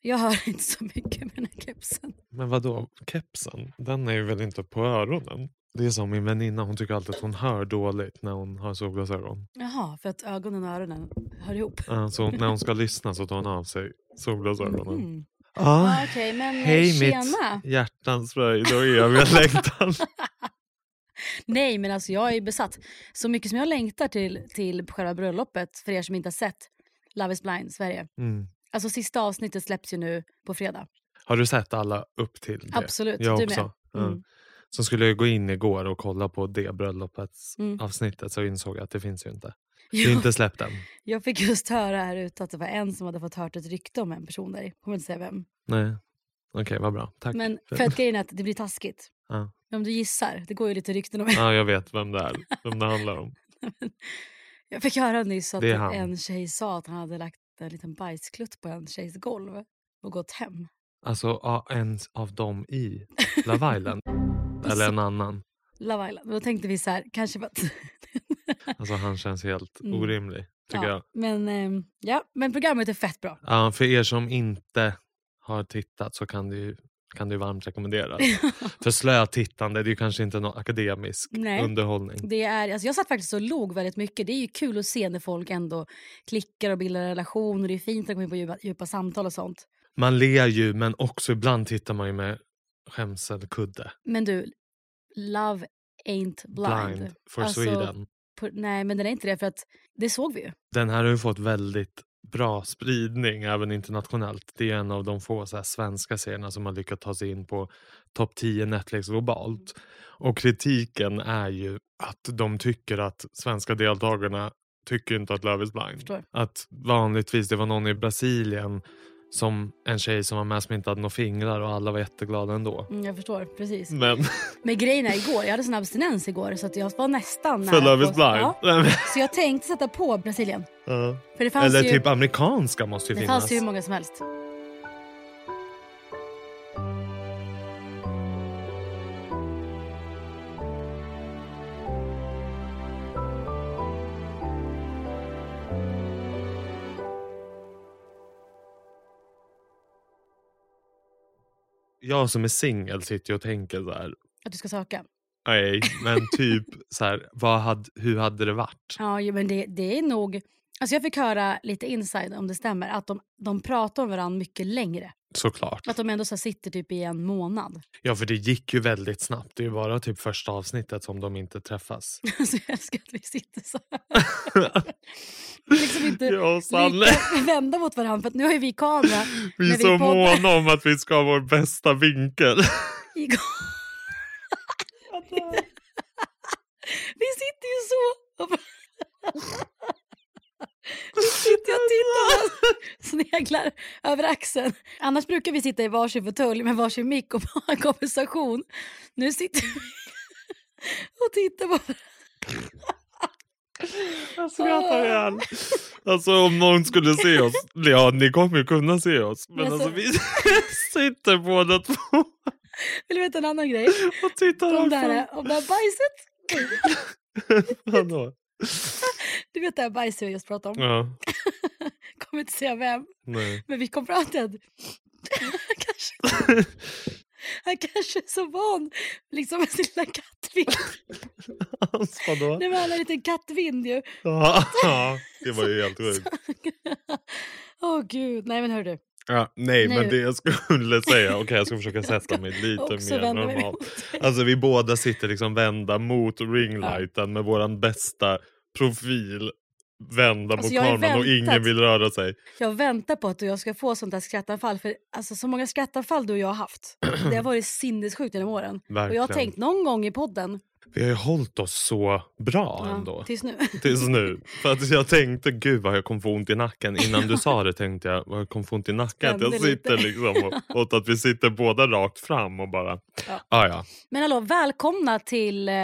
Jag hör inte så mycket med den här kepsen. Men vadå, kepsen? Den är ju väl inte på öronen? Det är som min väninna, hon tycker alltid att hon hör dåligt när hon har solglasögon. Jaha, för att ögonen och öronen hör ihop. Ja, Så när hon ska lyssna så tar hon av sig solglasögonen. Mm. Ah, Ja, Okej, men eh, hej tjena. mitt hjärtans fröjd och eviga längtan. Nej, men alltså jag är besatt. Så mycket som jag längtar till, till själva bröllopet, för er som inte har sett Love is blind Sverige. Mm. Alltså sista avsnittet släpps ju nu på fredag. Har du sett alla upp till det? Absolut, Jag du också. med. Mm. Så skulle jag gå in igår och kolla på det bröllopets Mm. avsnittet så insåg jag att det finns ju inte. Det är inte släppt än. jag fick just höra här ute att det var en som hade fått hört ett rykte om en person där. Jag kommer inte säga vem. Nej. Okej, vad bra. Tack. Men för- att grejen är att det blir taskigt. Ja. Om du gissar, det går ju lite rykten om ja, jag vet vem det är. Vem det handlar om. Jag fick höra nyss att en tjej sa att han hade lagt en liten bajsklutt på en tjejs golv och gått hem. Alltså ja, en av dem i Love Island. Eller en annan. Love Island. Då tänkte vi så här, kanske för att... Alltså han känns helt Mm. orimlig. Tycker jag. ja, men, ehm, ja, men programmet är fett bra. Ja, för er som inte har tittat så kan det ju, kan det varmt rekommenderas. för slötittande, det är ju kanske inte någon akademisk Nej. underhållning. Det är, alltså jag satt faktiskt och log väldigt mycket. Det är ju kul att se när folk ändå klickar och bildar relationer. Det är fint att komma in på djupa, djupa samtal och sånt. Man ler ju men också ibland tittar man ju med skämselkudde. Men du, Love ain't blind. Blind for Alltså, Sweden. På, nej, men den är inte det för att det såg vi ju. Den här har ju fått väldigt bra spridning även internationellt. Det är en av de få så här, svenska serierna som har lyckats ta sig in på topp 10 Netflix globalt. Och kritiken är ju att de tycker att svenska deltagarna tycker inte att Love is blind. Förstår. Att vanligtvis det var någon i Brasilien som en tjej som var med som inte hade några fingrar och alla var jätteglada ändå. Mm, jag förstår, precis. Men Men grejen är igår, jag hade sån abstinens igår så att jag var nästan för Love is blind. Ja, så jag tänkte sätta på Brasilien. Det fanns Eller ju, typ amerikanska måste ju det finnas. fanns ju hur många som helst. Jag som är singel sitter och tänker så här. Att du ska söka. Nej, men typ så här, vad hade, hur hade det varit? Ja, men det, det är nog... Alltså jag fick höra lite inside om det stämmer. Att de, de pratar om varandra mycket längre. Såklart. Att de ändå så sitter typ i en månad. Ja, för det gick ju väldigt snabbt. Det är ju bara typ första avsnittet som de inte träffas. Alltså jag älskar att vi sitter så här. liksom inte Ja, Sanne. vända mot varandra. För nu har ju vi kamera. Vi är så poddar. måna om att vi ska ha vår bästa vinkel. Vi sitter ju så. Vi sitter och tittar sneglar över axeln. Annars brukar vi sitta i varsin fåtölj med varsin mick och ha en konversation. Nu sitter vi och tittar på Jag skrattar ihjäl. Alltså om någon skulle se oss. Ja, ni kommer ju kunna se oss. Men alltså så- vi sitter båda två Vill du veta en annan grej? och tittar Om det här, om det här bajset. Vadå? Du vet det här bajset vi just pratade om. Ja, Kommer inte säga vem. nej. Men vi kom fram till att kanske, han kanske är så van liksom med sin lilla kattvind. Alltså, vadå? Nej men han har en liten kattvind ju. Ja, ja, det var ju helt sjukt. Åh gud, nej men hör du. Ja, nej, men Nu. det jag skulle säga, okej jag ska försöka sätta mig lite mer normalt. Alltså vi båda sitter liksom vända mot ringlighten med våran bästa profil vända Alltså, mot kameran och ingen vill röra sig. Jag väntar på att jag ska få sånt där skrattanfall. För alltså, så många skrattanfall du och jag har haft. Det har varit sinnessjukt genom åren. Och jag har Verkligen. tänkt någon gång i podden. Vi har ju hållit oss så bra Ja, ändå. tills nu. Tills nu. För att jag tänkte, gud vad jag kommer få ont i nacken. Innan du sa det tänkte jag, vad jag kommer få ont i nacken. Att jag sitter liksom och, och att vi sitter båda rakt fram och bara, Ja. ah, ja. Men hallå, välkomna till eh,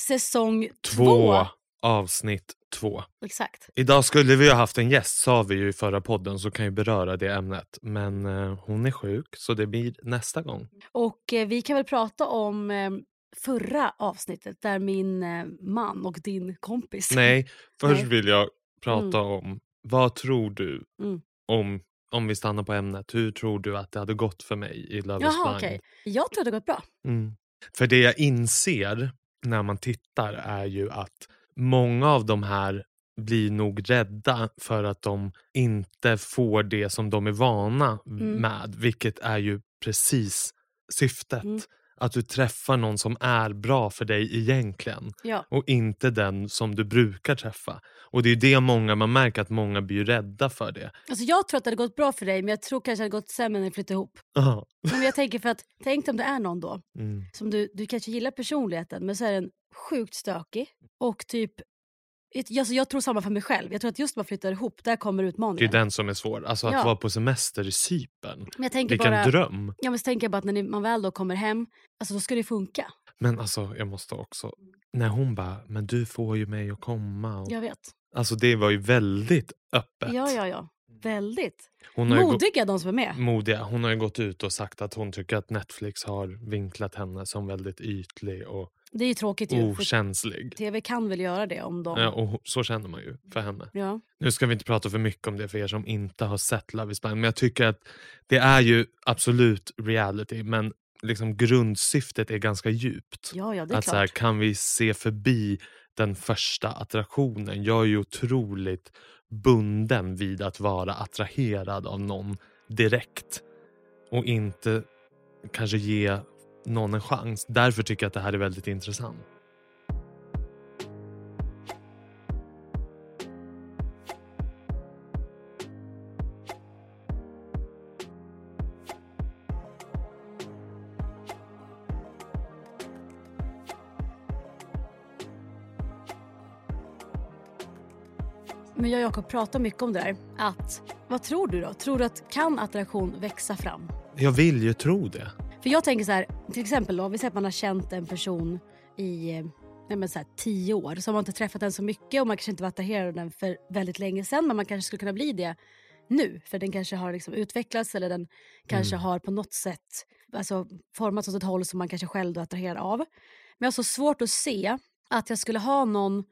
säsong två. Två avsnitt två. Exakt. Idag skulle vi ha haft en gäst sa vi ju i förra podden så kan ju beröra det ämnet. Men eh, hon är sjuk så det blir nästa gång. Och eh, vi kan väl prata om eh, förra avsnittet där min eh, man och din kompis. Nej, först Nej. vill jag prata om vad tror du Mm. om om vi stannar på ämnet, hur tror du att det hade gått för mig i Love Jaha, okej. Jag tror det har gått bra. Mm. För det jag inser när man tittar är ju att många av de här blir nog rädda för att de inte får det som de är vana Mm. med. Vilket är ju precis syftet. Mm. Att du träffar någon som är bra för dig egentligen Ja. och inte den som du brukar träffa. Och det är det många, man märker att många blir ju rädda för det. Alltså jag tror att det hade gått bra för dig men jag tror kanske att det hade gått sämre när ni flyttade ihop. Aha. Men jag tänker för att, tänk om det är någon då Mm. som du, du kanske gillar personligheten men så är den sjukt stökig och typ Alltså jag tror samma för mig själv. Jag tror att just när man flyttar ihop, där kommer Det är utmaningen. den som är svår. Alltså att Ja. vara på semester i Cypern. Jag Vilken bara, dröm. ja, men så tänker jag bara att när ni, man väl då kommer hem, alltså då ska det funka. Men alltså jag måste också, när hon bara, men du får ju mig att komma. Och, Jag vet. Alltså det var ju väldigt öppet. Ja, ja, ja. Väldigt. Modiga de som är med. modiga. Hon har ju gått ut och sagt att hon tycker att Netflix har vinklat henne som väldigt ytlig och Det är ju tråkigt ju. Okänslig. TV kan väl göra det om de... Ja, och så känner man ju för henne. Ja. Nu ska vi inte prata för mycket om det för er som inte har sett Love is blind. Men jag tycker att det är ju absolut reality. Men liksom grundsyftet är ganska djupt. Ja, ja, det är att så klart. här, kan vi se förbi den första attraktionen? Jag är ju otroligt bunden vid att vara attraherad av någon direkt. Och inte kanske ge någon en chans. Därför tycker jag att det här är väldigt intressant. Men jag och Jakob pratar mycket om det där. Att, vad tror du då? Tror du att kan attraktion växa fram? Jag vill ju tro det. För jag tänker så här, till exempel då, vi säger att man har känt en person i nej men så här, tio år. Så har man inte träffat den så mycket och man kanske inte var attraherad av den för väldigt länge sedan. Men man kanske skulle kunna bli det nu. För den kanske har liksom utvecklats eller den kanske Mm. har på något sätt alltså, formats åt ett håll som man kanske själv är attraherad av. Men jag har så svårt att se att jag skulle ha någon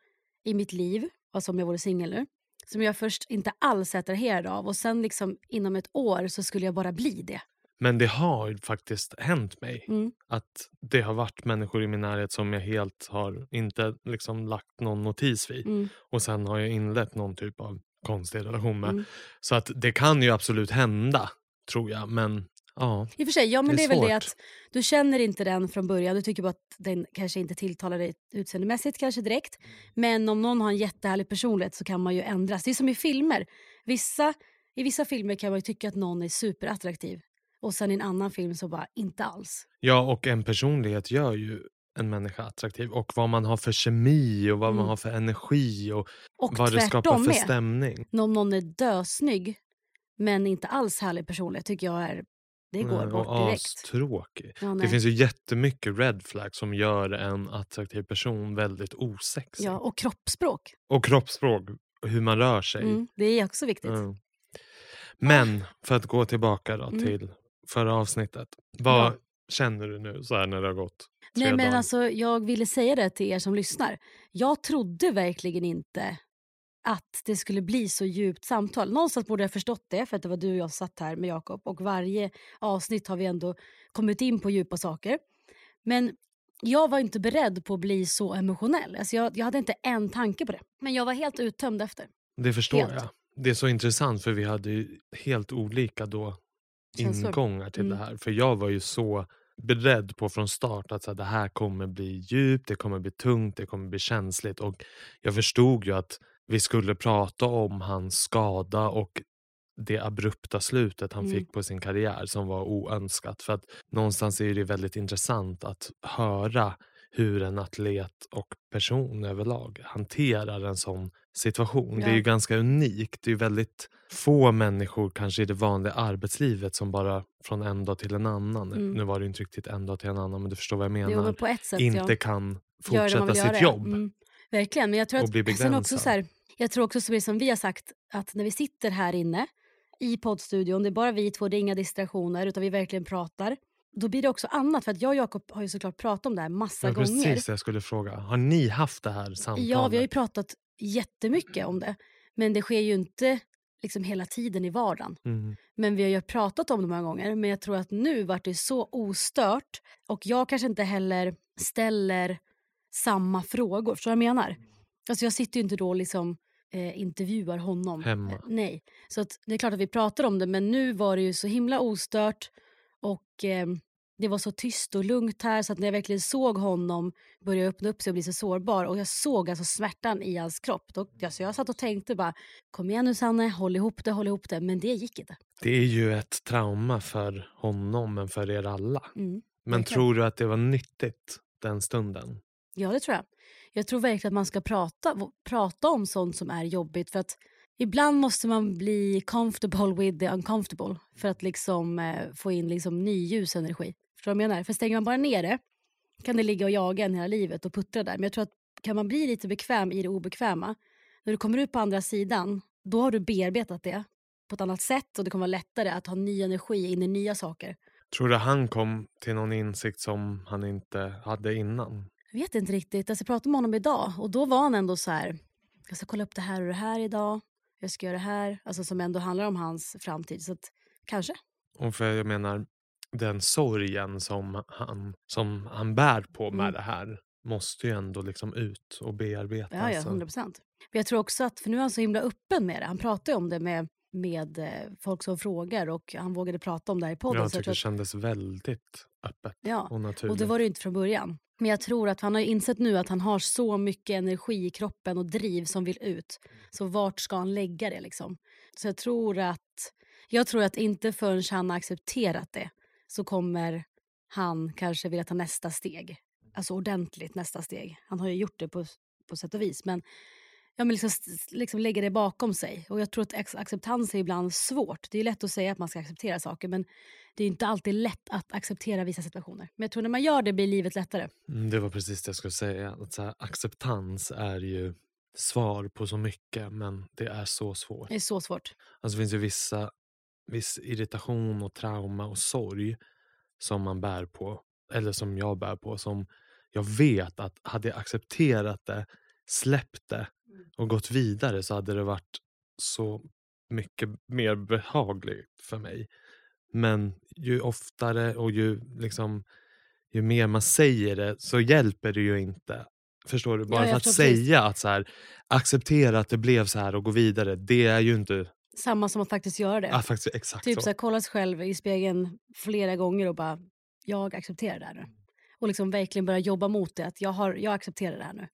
i mitt liv, alltså om jag vore singel nu, som jag först inte alls är attraherad av och sen liksom inom ett år så skulle jag bara bli det. Men det har faktiskt hänt mig. Mm. Att det har varit människor i min närhet som jag helt har inte liksom lagt någon notis vid. Mm. Och sen har jag inlett någon typ av konstig relation med. Mm. Så att det kan ju absolut hända, tror jag. Men ja, I och för sig, ja men Det det är är, väl det att du känner inte den från början. Du tycker bara att den kanske inte tilltalar dig utseendemässigt kanske direkt. Men om någon har en jättehärlig personlighet så kan man ju ändras. Det är som i filmer. Vissa, I vissa filmer kan man ju tycka att någon är superattraktiv. Och sen i en annan film så bara inte alls. ja, och en personlighet gör ju en människa attraktiv. Och vad man har för kemi och vad man Mm. har för energi och, Och vad det skapar för med. stämning. Om någon är dösnygg men inte alls härlig personlighet tycker jag är... Det går Nej, bort och direkt. astråkig. Ja, Det finns ju jättemycket red flags som gör en attraktiv person väldigt osexig. ja, och kroppsspråk. Och kroppsspråk, hur man rör sig. Mm, det är också viktigt. Mm. Men för att gå tillbaka då Mm. till förra avsnittet. Vad Ja. känner du nu så här när det har gått tre Nej men dagar? alltså jag ville säga det till er som lyssnar. Jag trodde verkligen inte att det skulle bli så djupt samtal. Någonstans borde jag förstått det för att det var du och jag som satt här med Jakob och varje avsnitt har vi ändå kommit in på djupa saker. Men jag var inte beredd på att bli så emotionell. Alltså jag, jag hade inte en tanke på det. Men jag var helt uttömd efter. Det förstår helt. jag. Det är så intressant för vi hade ju helt olika då. Ingångar till Mm. det här. För jag var ju så beredd på från start att så här, det här kommer bli djupt, det kommer bli tungt, det kommer bli känsligt. Och jag förstod ju att vi skulle prata om hans skada och det abrupta slutet han Mm. fick på sin karriär som var oönskat. För att någonstans är det väldigt intressant att höra hur en atlet och person överlag hanterar en sån situation. Det är Ja. ju ganska unikt. Det är ju väldigt få människor kanske i det vanliga arbetslivet som bara från en dag till en annan, Mm. nu var det inte riktigt en dag till en annan men du förstår vad jag menar, Jo, men på ett sätt inte ja. kan fortsätta sitt ja. jobb. Mm, verkligen, men jag tror att bli sen också så här, jag tror också som vi har sagt att när vi sitter här inne i poddstudion, det är bara vi två, det är inga distraktioner utan vi verkligen pratar. Då blir det också annat för att jag och Jakob har ju såklart pratat om det här massa Det var gånger. precis jag skulle fråga. Har ni haft det här samtalet? Ja, vi har ju pratat jättemycket om det. Men det sker ju inte liksom hela tiden i vardagen. Mm. Men vi har ju pratat om det många gånger. Men jag tror att nu vart det så ostört. Och jag kanske inte heller ställer samma frågor. Förstår du vad jag menar? Alltså jag sitter ju inte då och liksom, eh, intervjuar honom. Hemma. Eh, nej. Så att, det är klart att vi pratar om det. Men nu var det ju så himla ostört. Och eh, det var så tyst och lugnt här. Så att när jag verkligen såg honom börja öppna upp sig och bli så sårbar. Och jag såg alltså smärtan i hans kropp. Då, alltså jag satt och tänkte bara, kom igen nu Sanne, håll ihop det, håll ihop det. Men det gick inte. Det är ju ett trauma för honom, men för er alla. Mm. Men tror du att det var nyttigt den stunden? Ja, det tror jag. Jag tror verkligen att man ska prata, prata om sånt som är jobbigt. För att ibland måste man bli comfortable with the uncomfortable. För att liksom eh, få in liksom ny ljus energi. Förstår du vad jag menar? För stänger man bara ner det kan det ligga och jaga en hela livet och puttra där. Men jag tror att kan man bli lite bekväm i det obekväma. När du kommer ut på andra sidan, då har du bearbetat det på ett annat sätt. Och det kommer vara lättare att ha ny energi in i nya saker. Tror du han kom till någon insikt som han inte hade innan? Jag vet inte riktigt. Alltså, jag pratade med honom idag och då var han ändå så här. Jag ska kolla upp det här och det här idag. Jag ska göra det här. Alltså som ändå handlar om hans framtid. Så att, kanske. Och för jag menar, den sorgen som han, som han bär på med Mm. det här måste ju ändå liksom ut och bearbetas. Ja, ja, och- 100 procent. Jag tror också att, för nu är han så himla öppen med det. Han pratar ju om det med, med eh, folk som frågar och han vågade prata om det här i podden. jag så jag tycker tror det kändes väldigt öppet ja. och naturligt. Och det var det ju inte från början. Men jag tror att han har insett nu att han har så mycket energi i kroppen och driv som vill ut. Så vart ska han lägga det liksom? Så jag tror att, jag tror att inte förrän han har accepterat det så kommer han kanske vilja ta nästa steg. Alltså ordentligt nästa steg. Han har ju gjort det på, på sätt och vis. Men, ja, men liksom, liksom lägga det bakom sig. Och jag tror att acceptans är ibland svårt. Det är lätt att säga att man ska acceptera saker men det är inte alltid lätt att acceptera vissa situationer. Men jag tror när man gör det blir livet lättare. Mm, Det var precis det jag skulle säga. Att här, acceptans är ju svar på så mycket men det är så svårt. Det är så svårt. Alltså det finns ju vissa, viss irritation och trauma och sorg som man bär på, eller som jag bär på, som jag vet att hade jag accepterat det, släppt det och gått vidare så hade det varit så mycket mer behagligt för mig. Men ju oftare och ju, liksom, ju mer man säger det så hjälper det ju inte. Förstår du? Bara jag för att precis. säga att så här, acceptera att det blev så här och gå vidare, det är ju inte Samma som att faktiskt göra det. Ja, faktiskt exakt typ så. så här, kolla sig själv i spegeln flera gånger och bara, jag accepterar det här nu. Och liksom verkligen börja jobba mot det, att jag, har, jag accepterar det här nu.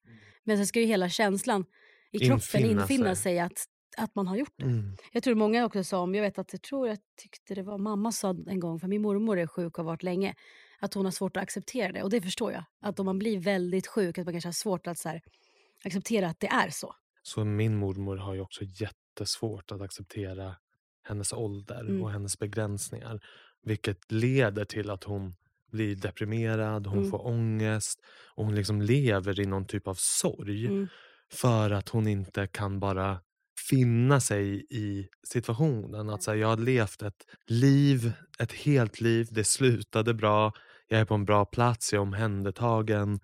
Men sen ska ju hela känslan i kroppen Infinna infinna, sig. sig, att, att man har gjort det. Mm. Jag tror många också sa, om jag vet att jag tror jag tyckte det var mamma sa en gång, för min mormor är sjuk och har varit länge, att hon har svårt att acceptera det. Och det förstår jag. Att om man blir väldigt sjuk, att man kanske har svårt att så här, acceptera att det är så. Så min mormor har ju också jättesvårt att acceptera hennes ålder Mm. och hennes begränsningar. Vilket leder till att hon blir deprimerad, hon Mm. får ångest och hon liksom lever i någon typ av sorg. Mm. För att hon inte kan bara finna sig i situationen. Att så här, jag har levt ett liv, ett helt liv, det slutade bra, jag är på en bra plats, jag är omhändertagen.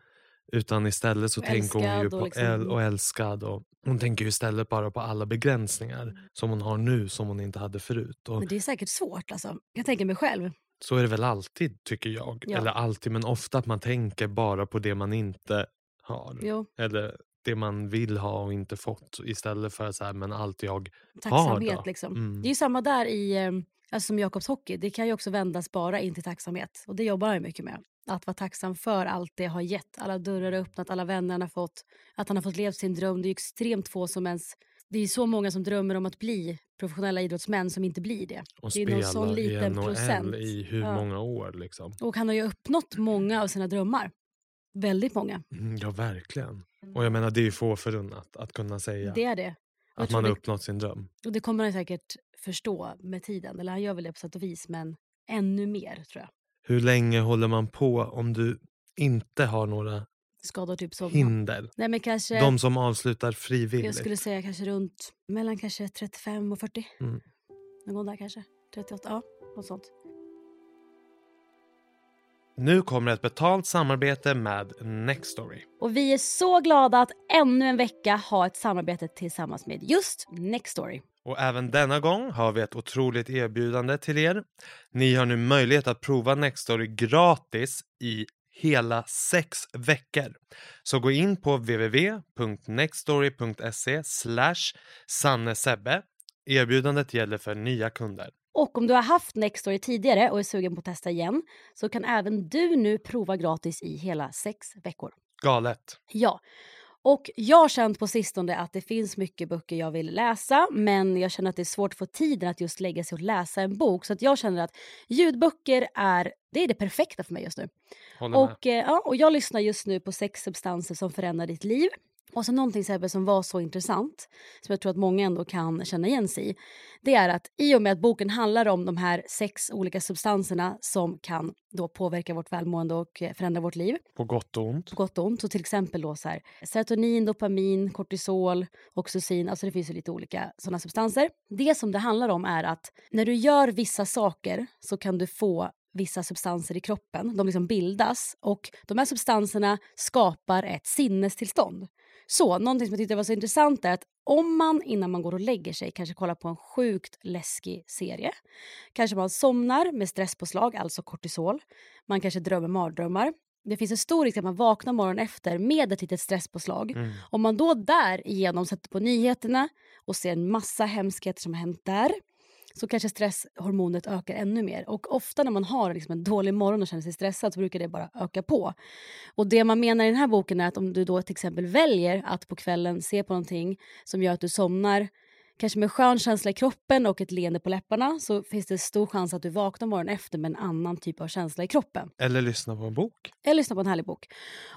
Utan istället så Och tänker hon ju på och liksom- äl- och älskad. Och hon tänker ju istället bara på alla begränsningar som hon har nu som hon inte hade förut. Och Men det är säkert svårt. Alltså. Jag tänker mig själv. så är det väl alltid tycker jag. Ja. Eller alltid, men ofta att man tänker bara på det man inte har. Jo, Eller det man vill ha och inte fått istället för så här, men allt jag tacksamhet då. liksom. Mm. Det är ju samma där i eh, alltså som Jakobs hockey. Det kan ju också vändas bara in till tacksamhet. Och det jobbar han mycket med. Att vara tacksam för allt det har gett. Alla dörrar har öppnat, alla vänner han har fått. Att han har fått leva sin dröm. Det är ju extremt få som ens... Det är så många som drömmer om att bli professionella idrottsmän som inte blir det. och det är någon sån i liten NHL procent. i hur Ja. många år liksom. Och han har ju uppnått många av sina drömmar. Väldigt många. Mm, ja, verkligen. Och jag menar, det är ju få förunnat att kunna säga Det är det. Jag att man har det- uppnått sin dröm. Och det kommer han säkert förstå med tiden. Eller han gör väl det på sätt och vis, men ännu mer tror jag. Hur länge håller man på om du inte har några Skador typ som... hinder? Nej men kanske... De som avslutar Jag frivilligt. skulle säga kanske runt mellan kanske 35 och 40. Mm. Någon där kanske. 38, ja. Något sånt. Nu kommer ett betalt samarbete med Nextory. Och vi är så glada att ännu en vecka ha ett samarbete tillsammans med just Nextory. Och även denna gång har vi ett otroligt erbjudande till er. Ni har nu möjlighet att prova Nextory gratis i hela sex veckor. Så gå in på www.nextory.se sannesebbe. Erbjudandet gäller för nya kunder. Och om du har haft Nextory tidigare och är sugen på att testa igen så kan även du nu prova gratis i hela sex veckor. Galet. Ja. Och jag har känt på sistone att det finns mycket böcker jag vill läsa men jag känner att det är svårt att få tiden att just lägga sig och läsa en bok. Så att jag känner att ljudböcker är det, är det perfekta för mig just nu. Håller med. Och, eh, ja, och jag lyssnar just nu på sex substanser som förändrar ditt liv. Och så någonting Sebbe, som var så intressant, som jag tror att många ändå kan känna igen sig i, det är att i och med att boken handlar om de här sex olika substanserna som kan då påverka vårt välmående och eh, förändra vårt liv, På gott och ont. på gott och ont, så till exempel då så här, serotonin, dopamin, kortisol, oxytocin, alltså det finns ju lite olika sådana substanser. Det som det handlar om är att när du gör vissa saker så kan du få vissa substanser i kroppen, de liksom bildas och de här substanserna skapar ett sinnestillstånd. Så någonting som jag tyckte var så intressant är att om man innan man går och lägger sig kanske kollar på en sjukt läskig serie, kanske man somnar med stresspåslag, alltså kortisol, man kanske drömmer mardrömmar. Det finns en stor risk att man vaknar morgonen efter med ett litet stresspåslag. Mm. Om man då därigenom sätter på nyheterna och ser en massa hemskheter som har hänt där så kanske stresshormonet ökar ännu mer. Och ofta när man har liksom en dålig morgon och känner sig stressad så brukar det bara öka på. Och det man menar i den här boken är att om du då till exempel väljer att på kvällen se på någonting som gör att du somnar kanske med skön känsla i kroppen och ett leende på läpparna så finns det stor chans att du vaknar morgonen efter med en annan typ av känsla i kroppen. Eller lyssna på en bok. Eller lyssna på en härlig bok.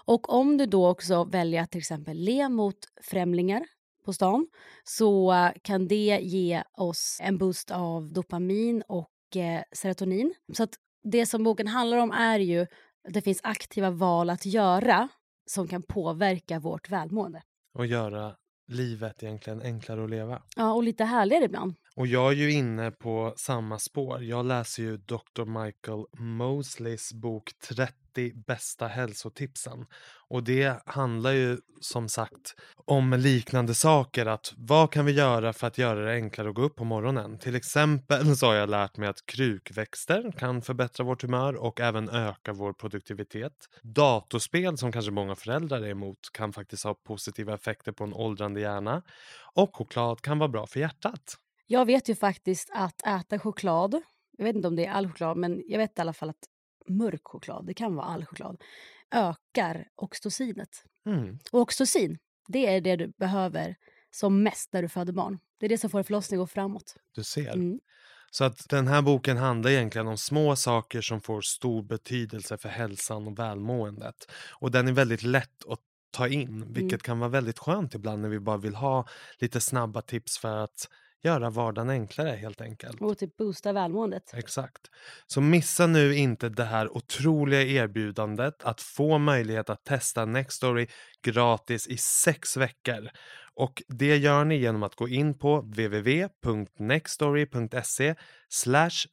Och om du då också väljer att till exempel le mot främlingar på stan så kan det ge oss en boost av dopamin och eh, serotonin. Så att det som boken handlar om är ju att det finns aktiva val att göra som kan påverka vårt välmående. Och göra livet egentligen enklare att leva. Ja, och lite härligare ibland. Och jag är ju inne på samma spår. Jag läser ju Dr. Michael Mosleys bok 30 bästa hälsotipsen. Och det handlar ju som sagt om liknande saker. Att vad kan vi göra för att göra det enklare att gå upp på morgonen? Till exempel så har jag lärt mig att krukväxter kan förbättra vårt humör och även öka vår produktivitet. Datorspel som kanske många föräldrar är emot kan faktiskt ha positiva effekter på en åldrande hjärna. Och choklad kan vara bra för hjärtat. Jag vet ju faktiskt att äta choklad, jag vet inte om det är all choklad, men jag vet i alla fall att mörk choklad, det kan vara all choklad, ökar oxytocinet. Mm. Och oxytocin, det är det du behöver som mest när du föder barn. Det är det som får en förlossning att gå framåt. Du ser. Mm. Så att den här boken handlar egentligen om små saker som får stor betydelse för hälsan och välmåendet. Och den är väldigt lätt att ta in, vilket kan vara väldigt skönt ibland när vi bara vill ha lite snabba tips för att göra vardagen enklare helt enkelt. Och typ boosta välmåendet. Exakt. Så missa nu inte det här otroliga erbjudandet att få möjlighet att testa Nextory gratis i sex veckor. Och det gör ni genom att gå in på www.nextory.se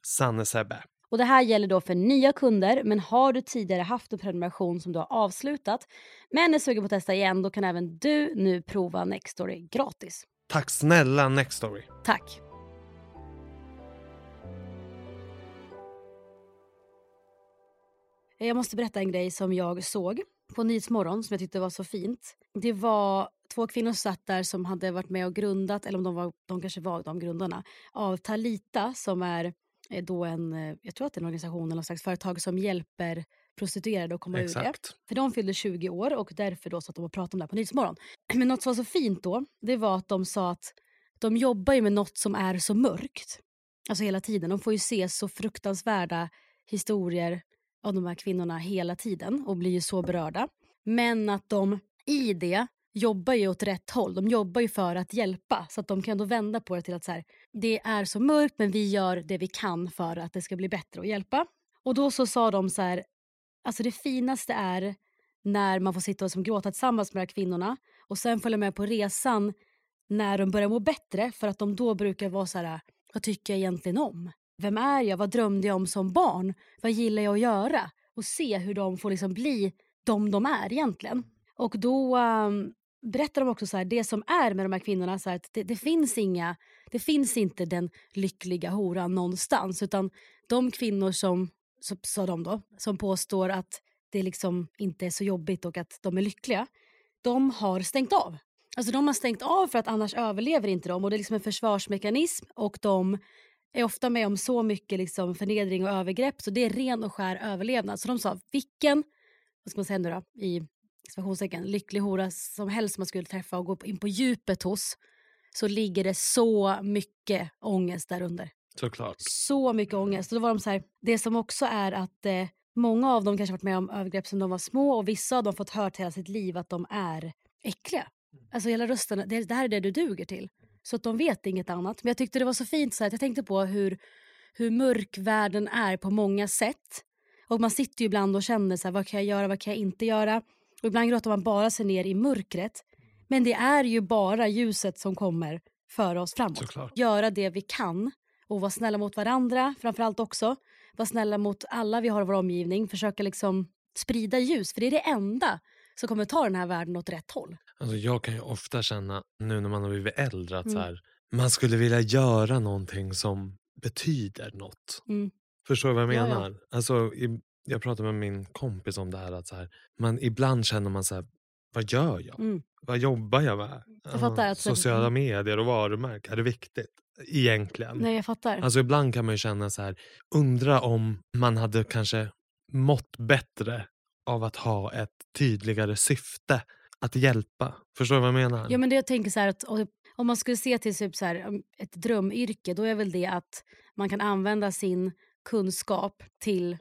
sannesebbe. Och det här gäller då för nya kunder, men har du tidigare haft en prenumeration som du har avslutat men är sugen på att testa igen, då kan även du nu prova Nextory gratis. Tack snälla Nextory. Tack! Jag måste berätta en grej som jag såg på Nyhetsmorgon som jag tyckte var så fint. Det var två kvinnor som satt där som hade varit med och grundat, eller om de, var, de kanske var de grundarna, av Talita som är eh, då en, eh, jag tror att det är en organisation eller något slags företag som hjälper prostituerade att komma ur det. Exakt. För de fyllde 20 år och därför då satt de och pratade om det här på Nyhetsmorgon. Men något som var så fint då, det var att de sa att de jobbar ju med något som är så mörkt. Alltså hela tiden. De får ju se så fruktansvärda historier av de här kvinnorna hela tiden och blir ju så berörda. Men att de i det jobbar ju åt rätt håll. De jobbar ju för att hjälpa. Så att de kan då vända på det till att så här, det är så mörkt men vi gör det vi kan för att det ska bli bättre och hjälpa. Och då så sa de så här, alltså det finaste är när man får sitta och som gråta tillsammans med de här kvinnorna och sen följa med på resan när de börjar må bättre för att de då brukar vara så här, vad tycker jag egentligen om? Vem är jag? Vad drömde jag om som barn? Vad gillar jag att göra? Och se hur de får liksom bli de de är egentligen. Och då um, berättar de också så här, det som är med de här kvinnorna, så här, att det, det, finns inga, det finns inte den lyckliga horan någonstans. Utan de kvinnor som, så, sa de då, som påstår att det liksom inte är så jobbigt och att de är lyckliga, de har stängt av. Alltså de har stängt av för att annars överlever inte de och det är liksom en försvarsmekanism och de är ofta med om så mycket liksom förnedring och övergrepp så det är ren och skär överlevnad. Så de sa vilken, vad ska man säga nu då, i situationstecken, lycklig hora som helst man skulle träffa och gå in på djupet hos så ligger det så mycket ångest där under. Såklart. Så mycket ångest. Och då var de så här, det som också är att eh, många av dem kanske varit med om övergrepp som de var små och vissa av dem fått hört hela sitt liv att de är äckliga. Alltså hela rösten, det, det här är det du duger till. Så att de vet inget annat. Men jag tyckte det var så fint, så att jag tänkte på hur, hur mörk världen är på många sätt. Och man sitter ju ibland och känner så här, vad kan jag göra, vad kan jag inte göra? Och ibland gråter man bara sig ner i mörkret. Men det är ju bara ljuset som kommer föra oss framåt. Såklart. Göra det vi kan och vara snälla mot varandra framförallt också. Vara snälla mot alla vi har i vår omgivning. Försöka liksom sprida ljus, för det är det enda som kommer ta den här världen åt rätt håll. Alltså jag kan ju ofta känna nu när man har blivit äldre att Mm. så här, man skulle vilja göra någonting som betyder något. Mm. Förstår du vad jag Ja, ja. menar? Alltså, i, jag pratade med min kompis om det här att så här, man, ibland känner man så här, vad gör jag? Mm. Vad jobbar jag med? Jag fattar att- Sociala medier och varumärken, är det viktigt? Egentligen. Nej, jag fattar. Alltså ibland kan man ju känna så här, undra om man hade kanske mått bättre av att ha ett tydligare syfte att hjälpa. Förstår du vad jag menar? Ja, men det jag tänker så här att om man skulle se till typ så här, ett drömyrke då är väl det att man kan använda sin kunskap till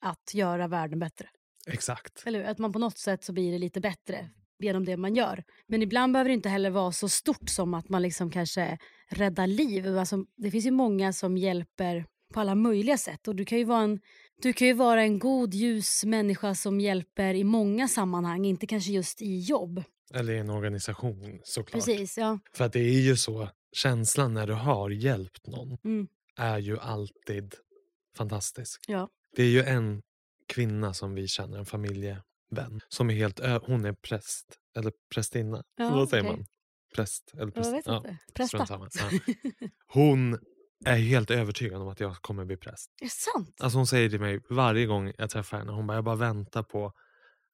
att göra världen bättre. Exakt. Eller? Att man på något sätt så blir det lite bättre genom det man gör. Men ibland behöver det inte heller vara så stort som att man liksom kanske räddar liv. Alltså, det finns ju många som hjälper på alla möjliga sätt. Och du kan ju vara en, du kan ju vara en god, ljus människa som hjälper i många sammanhang. Inte kanske just i jobb. Eller i en organisation såklart. Precis, ja. För att det är ju så, känslan när du har hjälpt någon Mm. är ju alltid fantastisk. Ja. Det är ju en kvinna som vi känner, en familjevän, som är helt ö- hon är präst, eller prästinna. Ja, Vad säger okej. man? Präst? Eller präst? Ja. Prästa. Ja. Hon är helt övertygad om att jag kommer bli präst. Är det sant? Alltså hon säger till mig varje gång jag träffar henne, hon bara, jag bara väntar på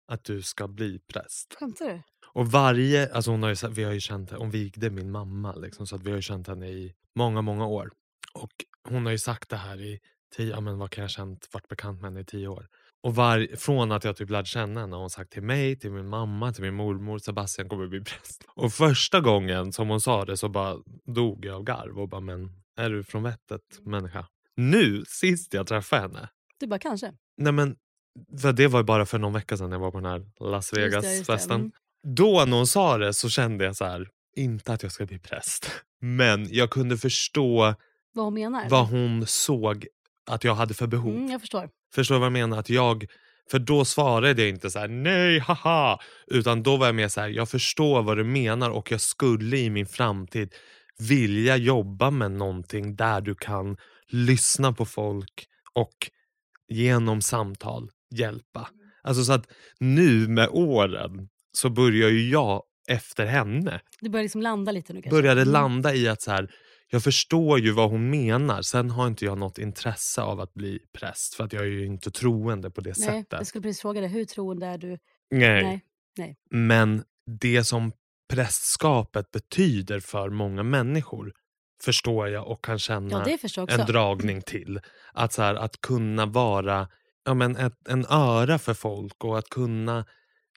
att du ska bli präst. Skämtar du? Och varje, alltså hon har ju, vi har ju känt hon vigde min mamma liksom, så att vi har ju känt henne i många, många år. Och hon har ju sagt det här i tio, ja men vad kan jag ha känt, varit bekant med henne i tio år. Och var, från att jag typ lärde känna henne har hon sagt till mig, till min mamma, till min mormor, Sebastian kommer bli präst. Och första gången som hon sa det så bara dog jag av garv och bara men är du från vettet människa? Nu sist jag träffade henne, Du bara kanske. nej men för det var ju bara för någon vecka sedan när jag var på den här Las. Vegas-festen. Mm. Då när hon sa det så kände jag så här, inte att jag ska bli präst. Men jag kunde förstå Vad hon menar? vad hon såg att jag hade för behov. Mm, jag förstår. Förstår du vad jag menar? Att jag, för då svarade jag inte så här, nej haha. Utan då var jag mer så här, jag förstår vad du menar och jag skulle i min framtid vilja jobba med någonting där du kan lyssna på folk och genom samtal hjälpa. Alltså så att nu med åren så börjar ju jag efter henne Du börjar liksom landa lite nu kanske. började Mm. landa i att så här, jag förstår ju vad hon menar. Sen har inte jag något intresse av att bli präst för att jag är ju inte troende på det Nej, sättet. jag skulle precis fråga dig, hur troende är du? Nej. Nej. Men det som prästskapet betyder för många människor förstår jag och kan känna Ja, en dragning till. Att, så här, att kunna vara ja, men ett, en öra för folk och att kunna,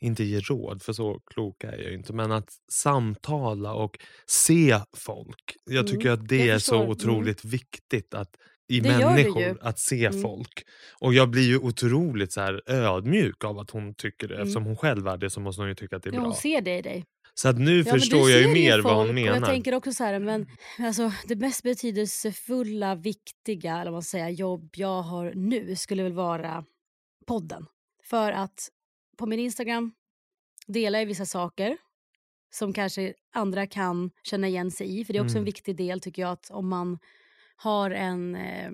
inte ge råd för så klok är jag inte, men att samtala och se folk. Jag Mm, tycker att det är så Mm. otroligt viktigt att i Det människor att se Mm. folk. Och jag blir ju otroligt så här ödmjuk av att hon tycker det. Mm. Eftersom hon själv är det så måste hon ju tycka att det är Ja, bra. hon ser det i dig. Så att nu Ja, förstår jag ju mer folk, vad hon menar. jag tänker också så här, men alltså, det mest betydelsefulla, viktiga eller vad man säger, jobb jag har nu skulle väl vara podden. För att på min Instagram delar jag vissa saker som kanske andra kan känna igen sig i. För det är också en Mm. viktig del tycker jag att om man har en, eh,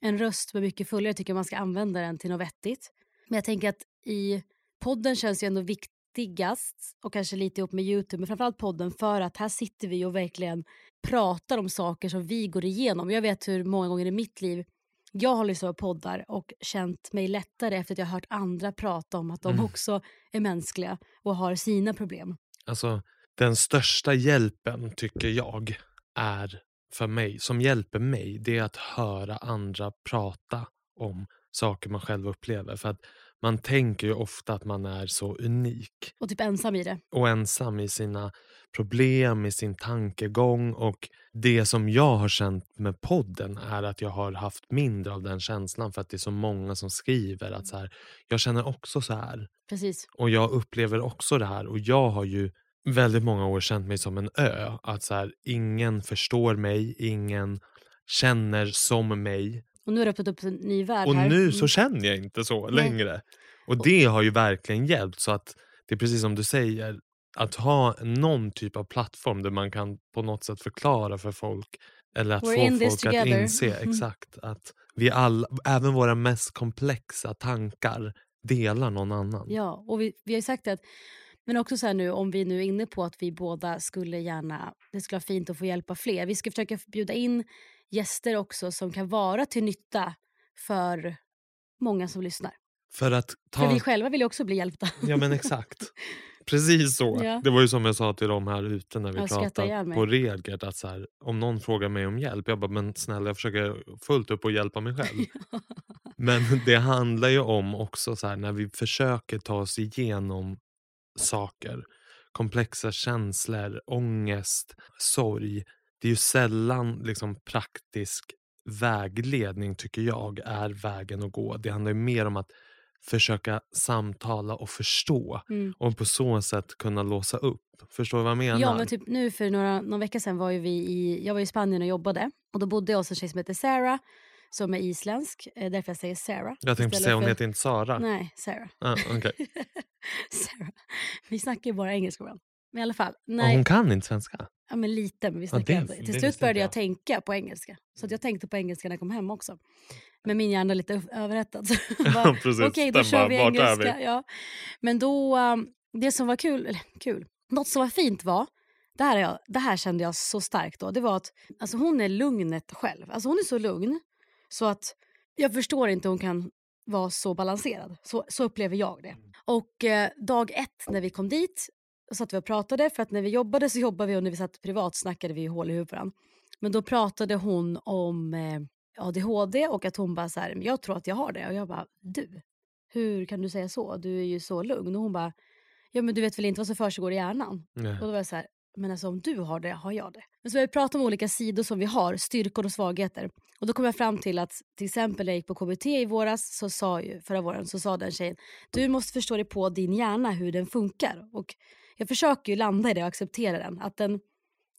en röst med mycket följare tycker jag man ska använda den till något vettigt. Men jag tänker att i podden känns det ändå viktigast och kanske lite ihop med Youtube men framförallt podden för att här sitter vi och verkligen pratar om saker som vi går igenom. Jag vet hur många gånger i mitt liv jag har lyssnat på poddar och känt mig lättare efter att jag hört andra prata om att de Mm. också är mänskliga och har sina problem. Alltså, den största hjälpen tycker jag är för mig, som hjälper mig, det är att höra andra prata om saker man själv upplever. För att man tänker ju ofta att man är så unik Och typ ensam i det. och ensam i sina problem, i sin tankegång. Och det som jag har känt med podden är att jag har haft mindre av den känslan för att det är så många som skriver att så här, jag känner också så här. Precis. Och jag upplever också det här och jag har ju väldigt många år känt mig som en ö. Att så här, ingen förstår mig, ingen känner som mig. Och nu har du öppnat upp en ny värld Och här. nu Mm. så känner jag inte så Nej. längre. Och det har ju verkligen hjälpt. Så att det är precis som du säger, att ha någon typ av plattform där man kan på något sätt förklara för folk eller att We're in få this folk att inse exakt att vi alla, även våra mest komplexa tankar delar någon annan. Ja, och vi, vi har ju sagt att men också så nu om vi nu är inne på att vi båda skulle gärna, det skulle vara fint att få hjälpa fler. Vi ska försöka bjuda in gäster också som kan vara till nytta för många som lyssnar. För att ta... För vi själva vill ju också bli hjälpta. Ja men exakt. Precis så. Ja. Det var ju som jag sa till dem här ute när vi Jag pratade på Regert. Att så här, om någon frågar mig om hjälp, jag bara men snälla jag försöker fullt upp och hjälpa mig själv. men det handlar ju om också så här, när vi försöker ta oss igenom saker. Komplexa känslor, ångest, sorg. Det är ju sällan liksom praktisk vägledning tycker jag är vägen att gå. Det handlar ju mer om att försöka samtala och förstå Mm. och på så sätt kunna låsa upp. Förstår du vad jag menar? Ja men typ nu för några, någon vecka sedan var ju vi i, jag var i Spanien och jobbade. Och då bodde jag hos en tjej som heter Sarah. Som är isländsk, eh, därför jag säger Sarah. jag tänkte säga hon för- heter inte Sara. Nej, Sarah. Ah, okej. Sarah. Vi snackar ju bara engelska ibland. Men i alla fall. Och Nej, hon kan inte svenska? ja, men lite. Men vi snackar det- ändå. Till slut började jag jag. tänka på engelska. Så att jag tänkte på engelska när jag kom hem också. Men min hjärna är lite överhettad. Okej, då Den kör bara, vi engelska. Ja. Men då, um, det som var kul, eller kul, något som var fint var, det här, är jag, det här kände jag så starkt då, det var att alltså hon är lugnet själv. Alltså hon är så lugn så att jag förstår inte hon kan vara så balanserad. Så, så upplever jag det. Och eh, dag ett när vi kom dit så satt vi och pratade för att när vi jobbade så jobbade vi och när vi satt privat snackade vi hål i huvudet varandra. Men då pratade hon om eh, ADHD och att hon bara så här, "Men jag tror att jag har det. Och jag bara, du, hur kan du säga så? Du är ju så lugn. Och hon bara, ja men du vet väl inte vad som försiggår i hjärnan? Nej. Och då var jag så här, men alltså om du har det, har jag det. Men så vi pratat om olika sidor som vi har, styrkor och svagheter. Och då kom jag fram till att till exempel när jag gick på KBT i våras, så sa ju, förra våren, så sa den tjejen, du måste förstå dig på din hjärna, hur den funkar. Och jag försöker ju landa i det och acceptera den. Att den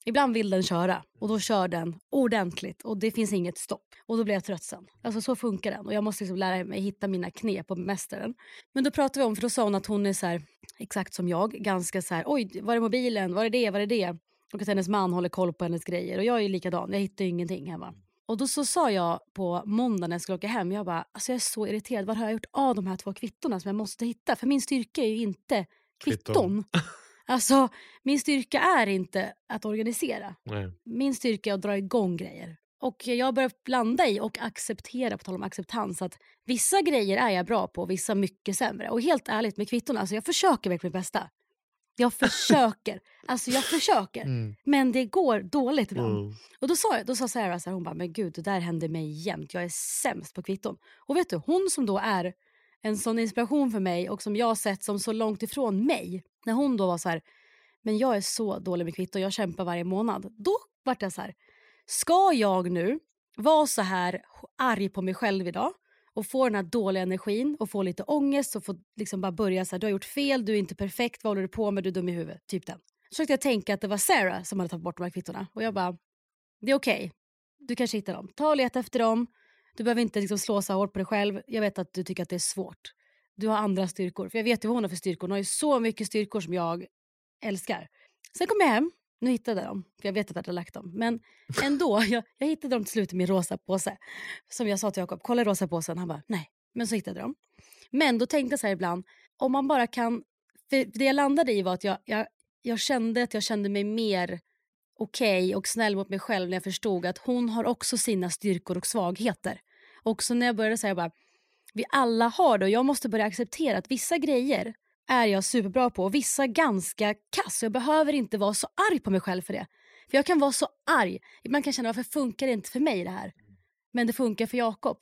Ibland vill den köra och då kör den ordentligt och det finns inget stopp. Och då blir jag trött sen. Alltså så funkar den och jag måste liksom lära mig hitta mina knep och bemästra den. Men då pratade vi om, för då sa hon att hon är så här, exakt som jag, ganska så här, oj var är mobilen, var är det, var är det? Och att hennes man håller koll på hennes grejer och jag är ju likadan, jag hittar ingenting hemma. Och då så sa jag på måndag när jag skulle åka hem, jag bara, alltså jag är så irriterad, vad har jag gjort av de här två kvittorna som jag måste hitta? För min styrka är ju inte Kvitton. kvitton. Alltså min styrka är inte att organisera. Nej. Min styrka är att dra igång grejer. Och jag har börjat i och acceptera, på tal om acceptans, att vissa grejer är jag bra på, vissa mycket sämre. Och helt ärligt med kvitton, alltså jag försöker verkligen mitt bästa. Jag försöker. alltså jag försöker. Mm. Men det går dåligt ibland. Mm. Och då sa, jag, då sa Sarah så här, hon bara, men gud det där händer mig jämt. Jag är sämst på kvitton. Och vet du, hon som då är en sån inspiration för mig och som jag sett som så långt ifrån mig. När hon då var så här, men jag är så dålig med kvitton, jag kämpar varje månad. Då vart jag så här, ska jag nu vara så här arg på mig själv idag och få den här dåliga energin och få lite ångest och få liksom bara börja så här, du har gjort fel, du är inte perfekt, vad håller du på med, du är dum i huvudet. Typ den. Så försökte jag tänka att det var Sarah som hade tagit bort de här kvittorna och jag bara, det är okej. Du kanske hittar dem. Ta och leta efter dem. Du behöver inte liksom slå så hårt på dig själv. Jag vet att du tycker att det är svårt. Du har andra styrkor. För jag vet ju vad hon har för styrkor. Hon har ju så mycket styrkor som jag älskar. Sen kom jag hem. Nu hittade jag dem. För jag vet att jag hade lagt dem. Men ändå. Jag, jag hittade dem till slut i min rosa påse. Som jag sa till Jakob. Kolla i rosa påsen. Han bara nej. Men så hittade jag dem. Men då tänkte jag så här ibland. Om man bara kan För det jag landade i var att jag, jag, jag kände att jag kände mig mer okej och snäll mot mig själv när jag förstod att hon har också sina styrkor och svagheter. Också när jag började säga bara, vi alla har det och jag måste börja acceptera att vissa grejer är jag superbra på och vissa ganska kass. Jag behöver inte vara så arg på mig själv för det. För jag kan vara så arg. Man kan känna varför funkar det inte för mig det här? Men det funkar för Jakob.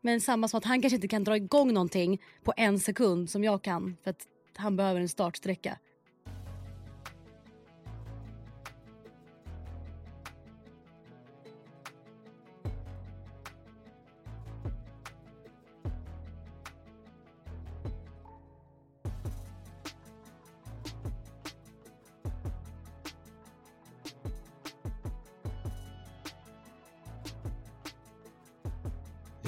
Men samma som att han kanske inte kan dra igång någonting på en sekund som jag kan för att han behöver en startsträcka.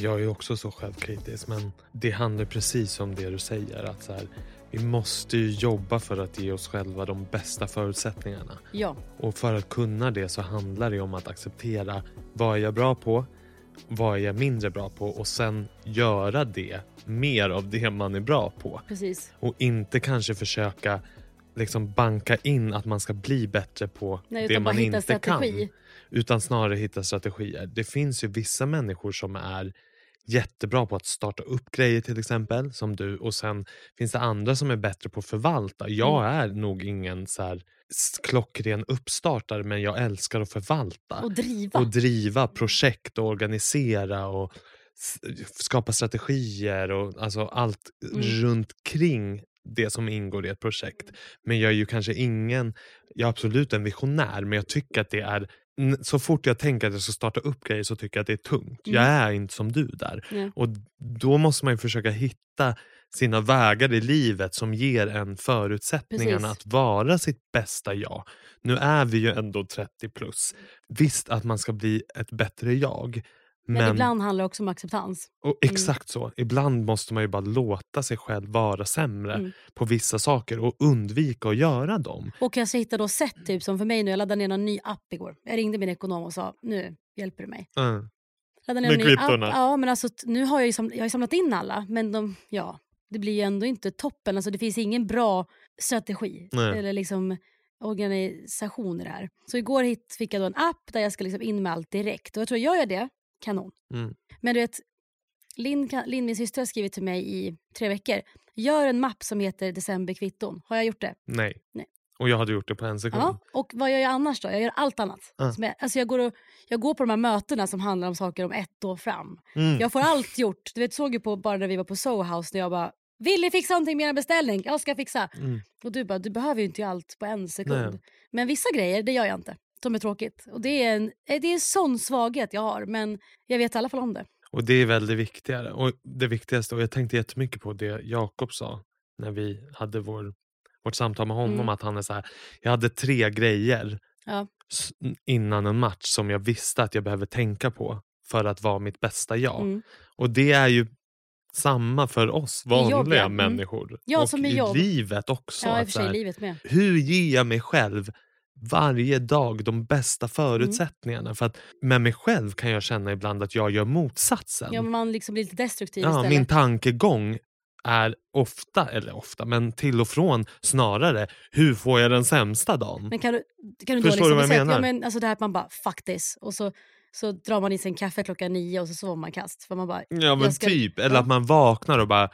Jag är också så självkritisk men det handlar precis om det du säger. Att så här, vi måste ju jobba för att ge oss själva de bästa förutsättningarna. Ja, Och för att kunna det så handlar det om att acceptera vad är jag bra på, vad är jag mindre bra på och sen göra det mer av det man är bra på. precis. Och inte kanske försöka liksom banka in att man ska bli bättre på Nej, det man inte strategi. kan. Utan snarare hitta strategier. Det finns ju vissa människor som är jättebra på att starta upp grejer till exempel, som du. Och sen finns det andra som är bättre på att förvalta. Jag Mm. är nog ingen så här klockren uppstartare men jag älskar att förvalta. Och driva. och driva projekt och organisera och skapa strategier och alltså allt Mm. runt kring det som ingår i ett projekt. Men jag är ju kanske ingen, jag är absolut en visionär men jag tycker att det är så fort jag tänker att jag ska starta upp grejer så tycker jag att det är tungt. Jag Mm. är inte som du där. Ja. Och då måste man ju försöka hitta sina vägar i livet som ger en förutsättningarna Precis. att vara sitt bästa jag. Nu är vi ju ändå 30 plus. Visst att man ska bli ett bättre jag. Men, Men, ibland handlar det också om acceptans. och exakt så. Ibland måste man ju bara låta sig själv vara sämre Mm. på vissa saker och undvika att göra dem. Och jag hittar då sätt, typ som för mig nu, jag laddade ner en ny app igår. Jag ringde min ekonom och sa, nu hjälper du mig. Mm. Laddade ner Med en ny app. kvittorna. Ja, men alltså, nu har jag, ju sam- jag har samlat in alla, men de, ja, det blir ju ändå inte toppen. Alltså, det finns ingen bra strategi Nej. eller liksom organisation i det här. Så igår hit fick jag då en app där jag ska liksom in med allt direkt. Och jag tror jag gör det, kanon. Mm. Men du vet, Linn, Linn, min syster, har skrivit till mig i tre veckor. Gör en mapp som heter decemberkvitton. Har jag gjort det? Nej. Nej. Och jag hade gjort det på en sekund. Ja. Och vad gör jag annars då? Jag gör allt annat. Som jag, alltså jag, går och, jag går på de här mötena som handlar om saker om ett år fram. Mm. Jag får allt gjort. Du vet, såg ju på bara när vi var på Soho House när jag bara vill ni fixa någonting med er beställning? Jag ska fixa. Mm. Och du bara, du behöver ju inte göra allt på en sekund. Nej. Men vissa grejer, det gör jag inte. De är tråkigt. Och det är en, eh, det är en sån svaghet jag har. Men jag vet i alla fall om det. Och det är väl det viktigare. Och det viktigaste, och jag tänkte jättemycket på det Jakob sa när vi hade vår, vårt samtal med honom. Mm. Att han är så här, jag hade tre grejer Ja. innan en match som jag visste att jag behöver tänka på för att vara mitt bästa jag. Mm. Och det är ju samma för oss vanliga jobb, ja. Mm. människor. Ja, och som i jobb. livet också. Ja, i att livet med. hur ger jag mig själv varje dag de bästa Mm. förutsättningarna? För att med mig själv kan jag känna ibland att jag gör motsatsen. Ja, man liksom blir lite destruktiv Ja, istället. min tankegång är ofta, eller ofta, men till och från snarare hur får jag den sämsta dagen? Men kan du, kan du Förstår liksom du vad jag menar? Ja, men alltså det här att man bara fuck this. Och så, så drar man i sig en kaffe klockan nio och så sover man kast. För man bara, Ja men ska- typ, eller ja. att man vaknar och bara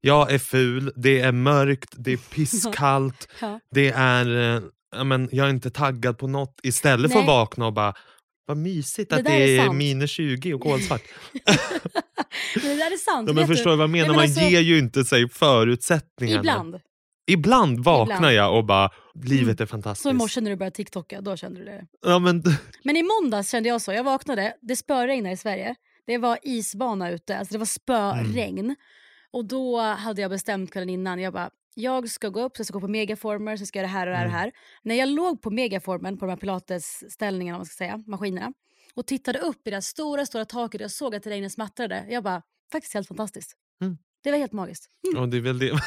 jag är ful, det är mörkt, det är pisskallt, ja. det är, eh, men, jag är inte taggad på något. Istället för att Nej. vakna och bara vad mysigt att det är är, minus 20 och kolsvart. men det där är sant. Ja, men förstår du vad jag menar? men Man alltså- ger ju inte sig förutsättningarna. Ibland. Ibland vaknar Ibland. jag och bara, livet Mm. är fantastiskt. Så i morse när du började TikToka, då kände du det. Ja, men, Men i måndags kände jag så. Jag vaknade, det spöregnade i Sverige. Det var isbana ute, alltså det var spöregn. Mm. Och då hade jag bestämt kvällen innan, jag bara, jag ska gå upp, så jag ska gå på megaformer, så jag ska göra det här och det här och det Mm. här. När jag låg på megaformen, på de här pilatesställningarna, man ska säga, maskinerna, och tittade upp i det här stora, stora taket och jag såg att regnet smattrade. Jag bara, faktiskt helt fantastiskt. Mm. Det var helt magiskt. Mm, och det är väl det.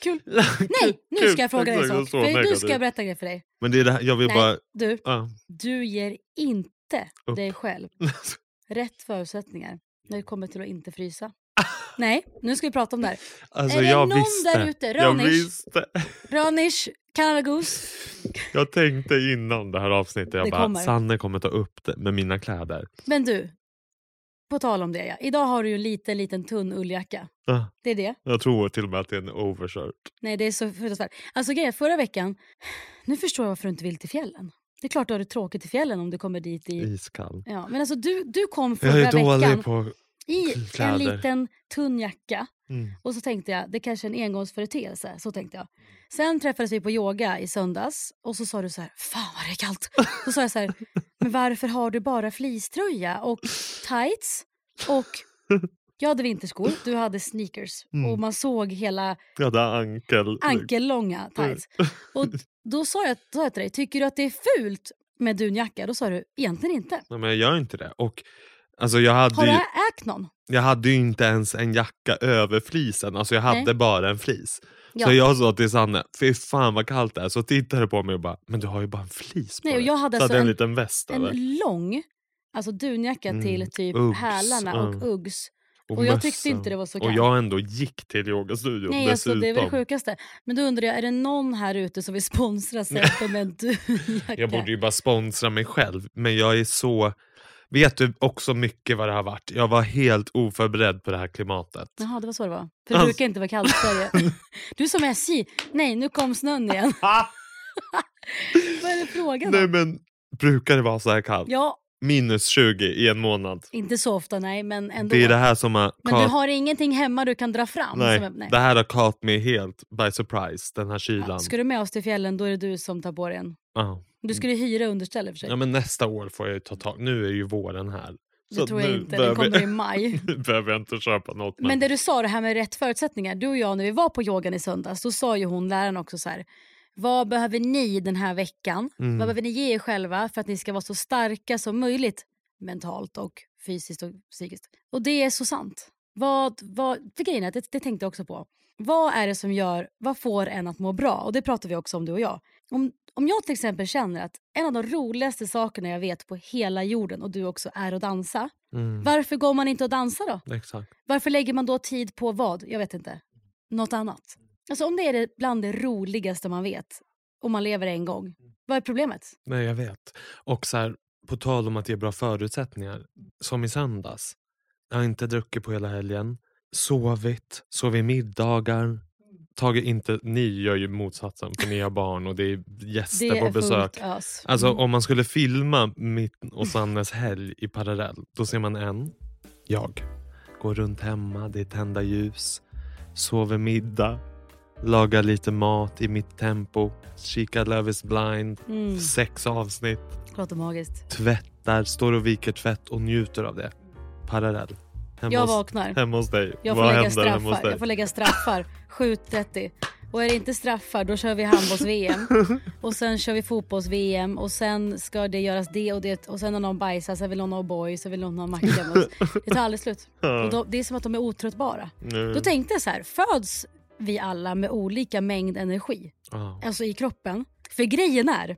kul. Nej, nu Kul. ska jag fråga dig så. så För nu ska jag berätta en grej för dig. Men det är det här, jag vill Nej. bara... Du, Ja. du ger inte Upp. dig själv rätt förutsättningar när det kommer till att inte frysa. Nej, nu ska vi prata om det här. Alltså är det jag någon visste. där ute? Jag. Ranish, Canada Goose. Jag tänkte innan det här avsnittet, jag Det bara kommer. Sanne kommer ta upp det med mina kläder. Men du, på tal om det ja. Idag har du ju en liten, liten tunn ulljacka. Ah, Det är det. Jag tror till och med att det är en overshirt. Nej, det är så fruktansvärt. Alltså grejen, förra veckan, nu förstår jag varför du inte vill till fjällen. Det är klart du har det tråkigt i fjällen om du kommer dit i... Iskall. Ja, men alltså du, du kom Jag förra är dålig veckan på... i en liten tunn jacka. Mm. Och så tänkte jag, det kanske är en engångsföreteelse. Så tänkte jag. Sen träffades vi på yoga i söndags och så sa du så här, fan vad det är kallt. Så sa jag så här, men varför har du bara fleecetröja och tights och jag hade vinterskor, du hade sneakers Mm. och man såg hela Jag hade ankel... ankellånga tights. Och då sa, jag, då sa jag till dig, tycker du att det är fult med dunjacka? Då sa du, egentligen inte. Nej, men jag gör inte det. Och, alltså, jag, hade Har du ju, ägt någon? jag hade ju inte ens en jacka över flisen. Alltså, jag hade Nej. bara en flis. Ja. Så jag sa till Sanne, fy fan vad kallt det är. Så tittade du på mig och bara, men du har ju bara en flis på Nej, och jag hade så alltså hade en en- liten väst över. En lång alltså dunjacka Mm, till typ Uggs, hälarna och. Uggs. Och jag tyckte inte det var så Och kallt. jag ändå gick till yogastudion Nej, alltså, dessutom. det är väl det sjukaste. Men då undrar jag, är det någon här ute som vill sponsra Sebbe med en dunjacka? Jag borde ju bara sponsra mig själv, men jag är så... Vet du också mycket vad det har varit? Jag var helt oförberedd på det här klimatet. Jaha, det var så det var. För det Alltså- brukar inte vara kallt i Sverige. Du är som SJ. Nej, nu kom snön igen. Vad är det frågan Nej men, brukar det vara så här kallt? Ja, Minus 20 i en månad. inte så ofta nej, men ändå. Det är det här som har... Men du har ingenting hemma du kan dra fram? nej, är- nej. det här har caught mig helt by surprise, den här kylan. Ja, ska du med oss till fjällen då är det du som tar på dig en. Ja. Du skulle hyra underställ i och för sig. ja men nästa år får jag ju ta tag Nu är ju våren här. det tror jag inte, den kommer i maj. Nu behöver jag inte köpa något. Men det du sa, det här med rätt förutsättningar. Du och jag när vi var på yogan i söndags, då sa ju hon, läraren också så här. Vad behöver ni den här veckan? Mm. Vad behöver ni ge er själva för att ni ska vara så starka som möjligt? Mentalt och fysiskt och psykiskt. Och det är så sant. Vad, vad, för grejen är, det, det tänkte jag också på. Vad är det som gör, vad får en att må bra? Och det pratar vi också om du och jag. Om, om jag till exempel känner att en av de roligaste sakerna jag vet på hela jorden och du också är att dansa. Mm, Varför går man inte och dansar då? exakt. Varför lägger man då tid på vad? Jag vet inte. Något annat. Alltså om det är det bland det roligaste man vet och man lever en gång. Vad är problemet? Nej, jag vet. Och så här, på tal om att ge bra förutsättningar. Som i söndags. Jag har inte druckit på hela helgen. Sovit. Sovit middagar. Tagit inte, ni gör ju motsatsen för ni har barn och det är gäster Det på är besök. fullt. Alltså Mm. om man skulle filma mitt och Sannes helg i parallell. Då ser man en, jag, går runt hemma, det är tända ljus, sover middag, lagar lite mat i mitt tempo, kikar Love is blind, Mm. sex avsnitt, Låter magiskt. tvättar, står och viker tvätt och njuter av det. Parallell. Hemma, Jag hos, vaknar. hemma hos dig. Jag får, Vad lägga händer straffar. dig? jag får lägga straffar 7.30. Och är det inte straffar då kör vi handbolls-VM. och sen kör vi fotbolls-VM och sen ska det göras det och det. Och sen när någon bajsar, sen vill någon ha O'boy, sen vill någon ha macka. Det tar aldrig slut. Och då, det är som att de är otröttbara. Mm. Då tänkte jag så här, föds vi alla med olika mängd energi? Ja. Alltså i kroppen? För grejen är,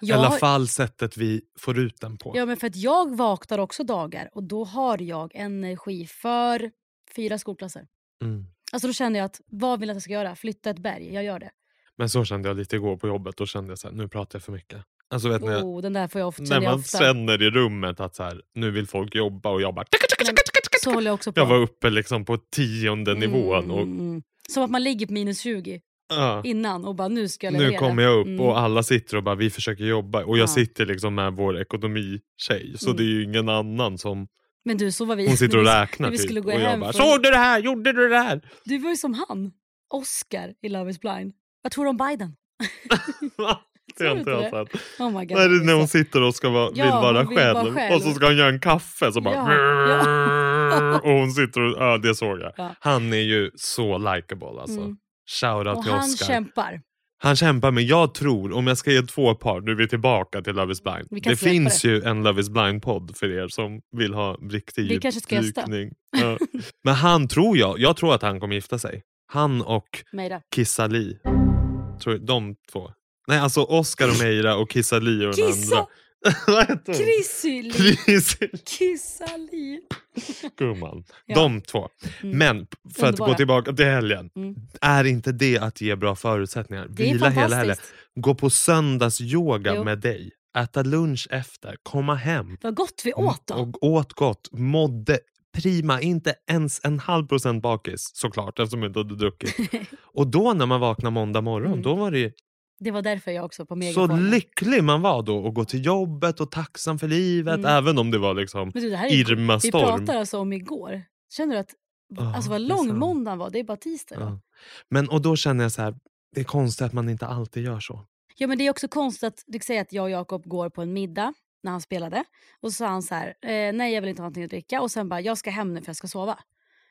I alla fall sättet vi får ut den på. ja, men för att jag vaknar också dagar och då har jag energi för fyra skolklasser. Mm. Alltså då känner jag att vad vill jag att jag ska göra? Flytta ett berg, jag gör det. Men så kände jag lite igår på jobbet. Då kände jag så här, nu pratar jag för mycket. Alltså vet ni, Oh, den där får jag ofta, när man ofta. känner i rummet att så här, nu vill folk jobba och jag bara... Men så håller jag också på. Jag var uppe liksom på tionde nivån och Mm, mm. Som att man ligger på minus 20 ja, innan och bara nu ska jag nu leverera. kommer jag upp Mm. och alla sitter och bara vi försöker jobba och jag Ja. sitter liksom med vår ekonomitjej så Mm. det är ju ingen annan som Men du, så var vi. hon sitter och räknar vi typ. skulle gå och jag hem bara såg du det här, gjorde du det här? Du var ju som han, Oscar i Love is blind. Vad tror du om Biden? Det har inte jag sett. Oh my God, Nej, det är när hon Lisa. sitter och ska vara, Ja, vill vara hon vill vara själv, själv. och så ska han göra en kaffe så bara... Ja, och hon sitter och... Ja, det såg jag. Ja. Han är ju så likeable alltså. Mm. Shoutout Och till han Oscar. kämpar. Han kämpar men jag tror, om jag ska ge två par, nu är vi tillbaka till Love is blind. Det finns ju en Love is blind-podd för er som vill ha riktig Vi djupdykning. Ja. Men han tror jag, jag tror att han kommer gifta sig. Han och Meira. Kissa Li. Tror, de två. Nej alltså Oscar och Meira och Kissa Li och den Kissa! andra. Vad heter hon? Krissyli. Krissyl. Kissali. Gumman. Ja. De två. Mm. Men för att Underbara. gå tillbaka till helgen. Mm. Är inte det att ge bra förutsättningar? Det är Vila hela helgen. Gå på söndagsyoga Jo. med dig. Äta lunch efter. Komma hem. Vad gott vi åt då. Och åt gott. Mådde prima. Inte ens en halv procent bakis såklart eftersom jag inte hade druckit. och då när man vaknade måndag morgon Mm. då var det Det var därför jag också på så megaformen. lycklig man var då och gå till jobbet och tacksam för livet Mm. även om det var liksom Men du, det här är, Irma vi pratar alltså om igår. Känner du att Ja, alltså vad lång måndagen var? Det är bara tisdag. Ja. Men och då känner jag så här, det är konstigt att man inte alltid gör så. Ja men det är också konstigt att du säger att jag och Jakob går på en middag när han spelade. Och så sa han så här, eh, nej jag vill inte ha någonting att dricka. Och sen bara, jag ska hem nu för jag ska sova.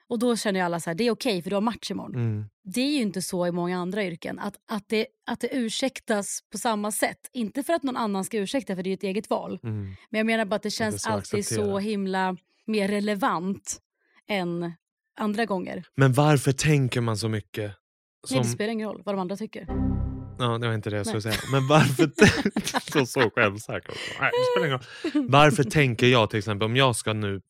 Och då känner ju alla så här, det är okej för du har match imorgon. Mm. Det är ju inte så i många andra yrken. Att, att, det, att det ursäktas på samma sätt. Inte för att någon annan ska ursäkta för det är ju ett eget val. Mm. Men jag menar bara att det känns så alltid så acceptera. himla mer relevant än andra gånger. Men varför tänker man så mycket? Som, Nej, det spelar ingen roll vad de andra tycker. ja, det var inte det jag skulle säga. Men varför... så, så självsäker. Nej, det spelar ingen roll. Varför tänker jag till exempel om jag ska nu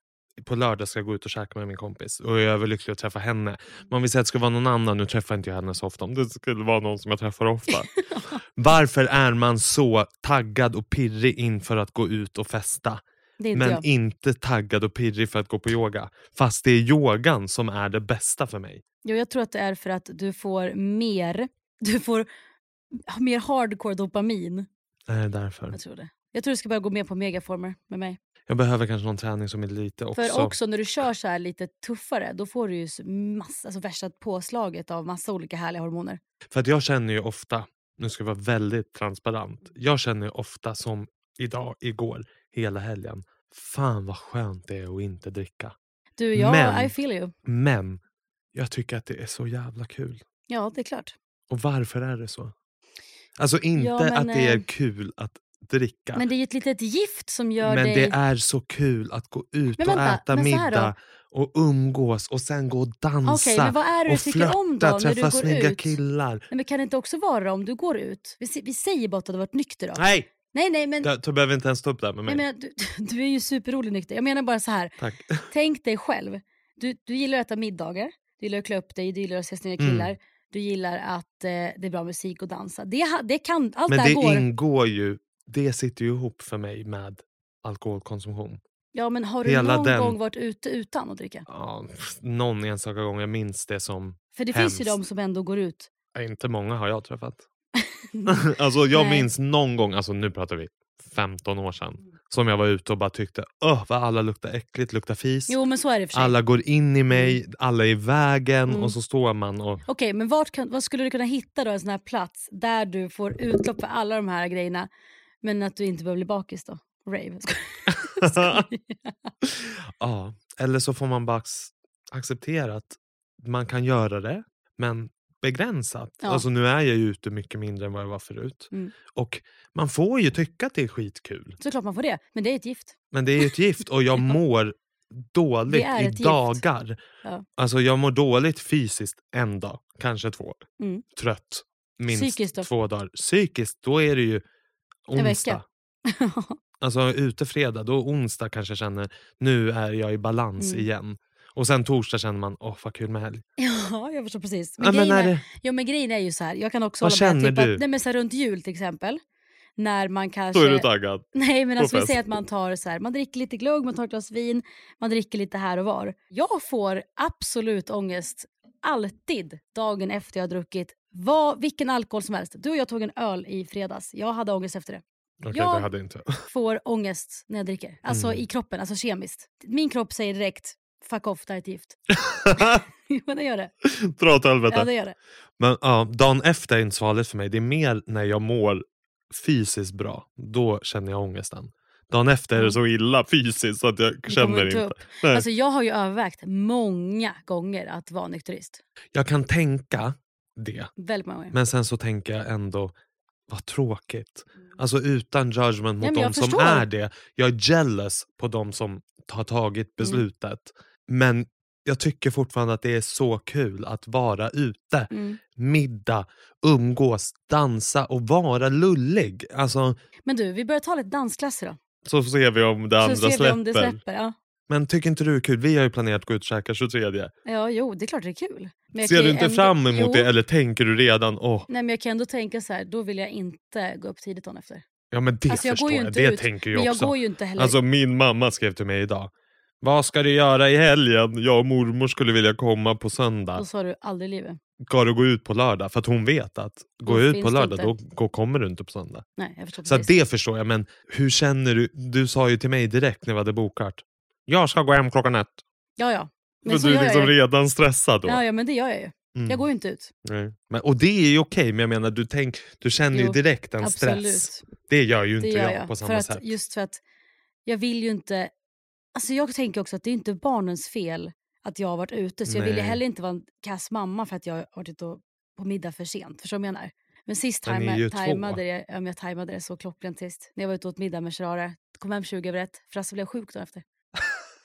på lördag ska jag gå ut och käka med min kompis och jag är överlycklig att träffa henne. Men om vi säger att det ska vara någon annan, nu träffar inte jag henne så ofta, om det skulle vara någon som jag träffar ofta. Varför är man så taggad och pirrig inför att gå ut och festa? Inte men jag. inte taggad och pirrig för att gå på yoga. Fast det är yogan som är det bästa för mig. Jo, jag tror att det är för att du får mer, du får mer hardcore dopamin. Är det därför? Jag tror det. Jag tror du ska börja gå med på megaformer med mig. Jag behöver kanske någon träning som är lite också... För också när du kör så här lite tuffare då får du ju massa, alltså värsta påslaget av massa olika härliga hormoner. För att jag känner ju ofta, nu ska jag vara väldigt transparent. Jag känner ju ofta som idag, igår, hela helgen. Fan vad skönt det är att inte dricka. Du, jag, Men- I feel you. Men jag tycker att det är så jävla kul. Ja, det är klart. Och varför är det så? Alltså inte Ja, men, att det är eh, kul att dricka. Men det är ju ett litet gift som gör Men dig... det är så kul att gå ut Men och vänta, äta men middag och umgås och sen gå och dansa Okej, men vad är det och flörta, träffa snygga ut? killar. Nej, men kan det inte också vara om du går ut? Vi, vi säger bara att du har varit nykter då. Nej! nej, nej men, Du, du behöver inte ens ta upp det här med mig. jag menar, du, du är ju superrolig nykter. Jag menar bara så här. Tack. Tänk dig själv. Du, du gillar att äta middagar, du gillar att klä upp dig, du gillar att se snygga Mm. killar. Du gillar att eh, det är bra musik och dansa. Det, det kan, allt Men det här går. ingår ju, det sitter ju ihop för mig med alkoholkonsumtion. Ja, men har du hela någon den- gång varit ute utan att dricka? Ja, någon enstaka gång, jag minns det som... För det finns ju Hemskt. de som ändå går ut. ja, Inte många har jag träffat. alltså jag Nej. minns någon gång, alltså nu pratar vi 15 år sedan, som jag var ute och bara tyckte öh vad alla luktar äckligt, luktar fis. Jo, men så är det för sig. Alla går in i mig, alla är i vägen Mm. och så står man och... Okej, men vart kan, vad skulle du kunna hitta då en sån här plats där du får utlopp för alla de här grejerna men att du inte behöver bli bakis då? Rave. ja, eller så får man bara ac- acceptera att man kan göra det, men begränsat. Ja. Alltså nu är jag ju ute mycket mindre än vad jag var förut. Mm. Och man får ju tycka att det är skitkul. Såklart man får det, men det är ett gift. Men det är ju ett gift och jag mår dåligt i dagar. Ja. Alltså jag mår dåligt fysiskt en dag, kanske två. Mm. Trött. Minst Psykiskt då? två dagar. Psykiskt, då är det ju En onsdag. vecka. Alltså ute fredag, då onsdag kanske jag känner nu är jag i balans Mm. igen. Och sen torsdag känner man, åh vad kul med helg. ja, jag förstår precis. Men, Ja, men grejen är är, det, ja, men grejen är ju så här, jag kan också Vad hålla med. Typ du? att, nej, men så här, runt jul till exempel. När man kanske... då är du taggad. Nej men alltså vi säger att man tar så här, man dricker lite glögg, man tar ett glas vin, man dricker lite här och var. Jag får absolut ångest alltid dagen efter jag har druckit vad, vilken alkohol som helst. Du och jag tog en öl i fredags, jag hade ångest efter det. Okej, Ja. det hade jag inte. Får ångest när jag dricker, alltså Mm. i kroppen, alltså kemiskt. Min kropp säger direkt fuck off, det här är ett gift. men det gör det. Dra åt helvete. Ja, det gör det. Men ja, dagen efter är inte så farligt för mig. Det är mer när jag mår fysiskt bra. Då känner jag ångesten. Dagen efter är det så illa fysiskt så att jag Det känner inte inte. upp. Nej. Alltså, jag har ju övervägt många gånger att vara nykterist. Jag kan tänka det. Väldigt många. Men sen så tänker jag ändå, vad tråkigt. Alltså utan judgment mot Ja, de som förstår. är det. Jag är jealous på de som har tagit beslutet. Men jag tycker fortfarande att det är så kul att vara ute. Mm. Middag, umgås, dansa och vara lullig. Alltså, Men du, vi börjar ta lite dansklasser då. så ser vi om det andra så släpper. om det släpper. Ja. Men tycker inte du det är kul? Vi har ju planerat att gå ut och käka 23. ja, jo, det är klart det är kul. Men jag Ser du inte ändå- fram emot jo. det eller tänker du redan åh, Nej, men jag kan ändå tänka så här, då vill jag inte gå upp tidigt dagen efter. ja men det Alltså, jag förstår jag. inte Det ut, tänker Men jag jag också. går ju inte heller... Alltså min mamma skrev till mig idag. Vad ska du göra i helgen? Jag och mormor skulle vilja komma på söndag. Då sa du aldrig i livet. Ska du gå ut på lördag? För att hon vet att gå Då ut på lördag, då, då kommer du inte på söndag. Nej, jag förstår Så det förstår jag, men hur känner du? Du sa ju till mig direkt när vi hade bokat. Jag ska gå hem klockan ett. Ja, ja. Men Men så du är liksom jag ju. redan stressad då. Ja, ja, men det gör jag ju. Mm. Jag går ju inte ut. Nej. Men, och det är ju okej, men jag menar du, tänk, du känner ju Jo, direkt en Absolut. stress. Det gör ju inte gör jag, jag. på för samma att, sätt. Just för att jag vill ju inte... Alltså jag tänker också att det är inte barnens fel att jag har varit ute. Så jag vill ju Nej. heller inte vara en kass mamma för att jag har varit ute på middag för sent. Förstår du vad jag menar? Men sist ju tajma, tajmade, det, ja, men jag tajmade det så klockrent sist. När jag var ute och åt middag med Sherare. Kom hem 20 över ett. Frasse blev sjuk dagen efter.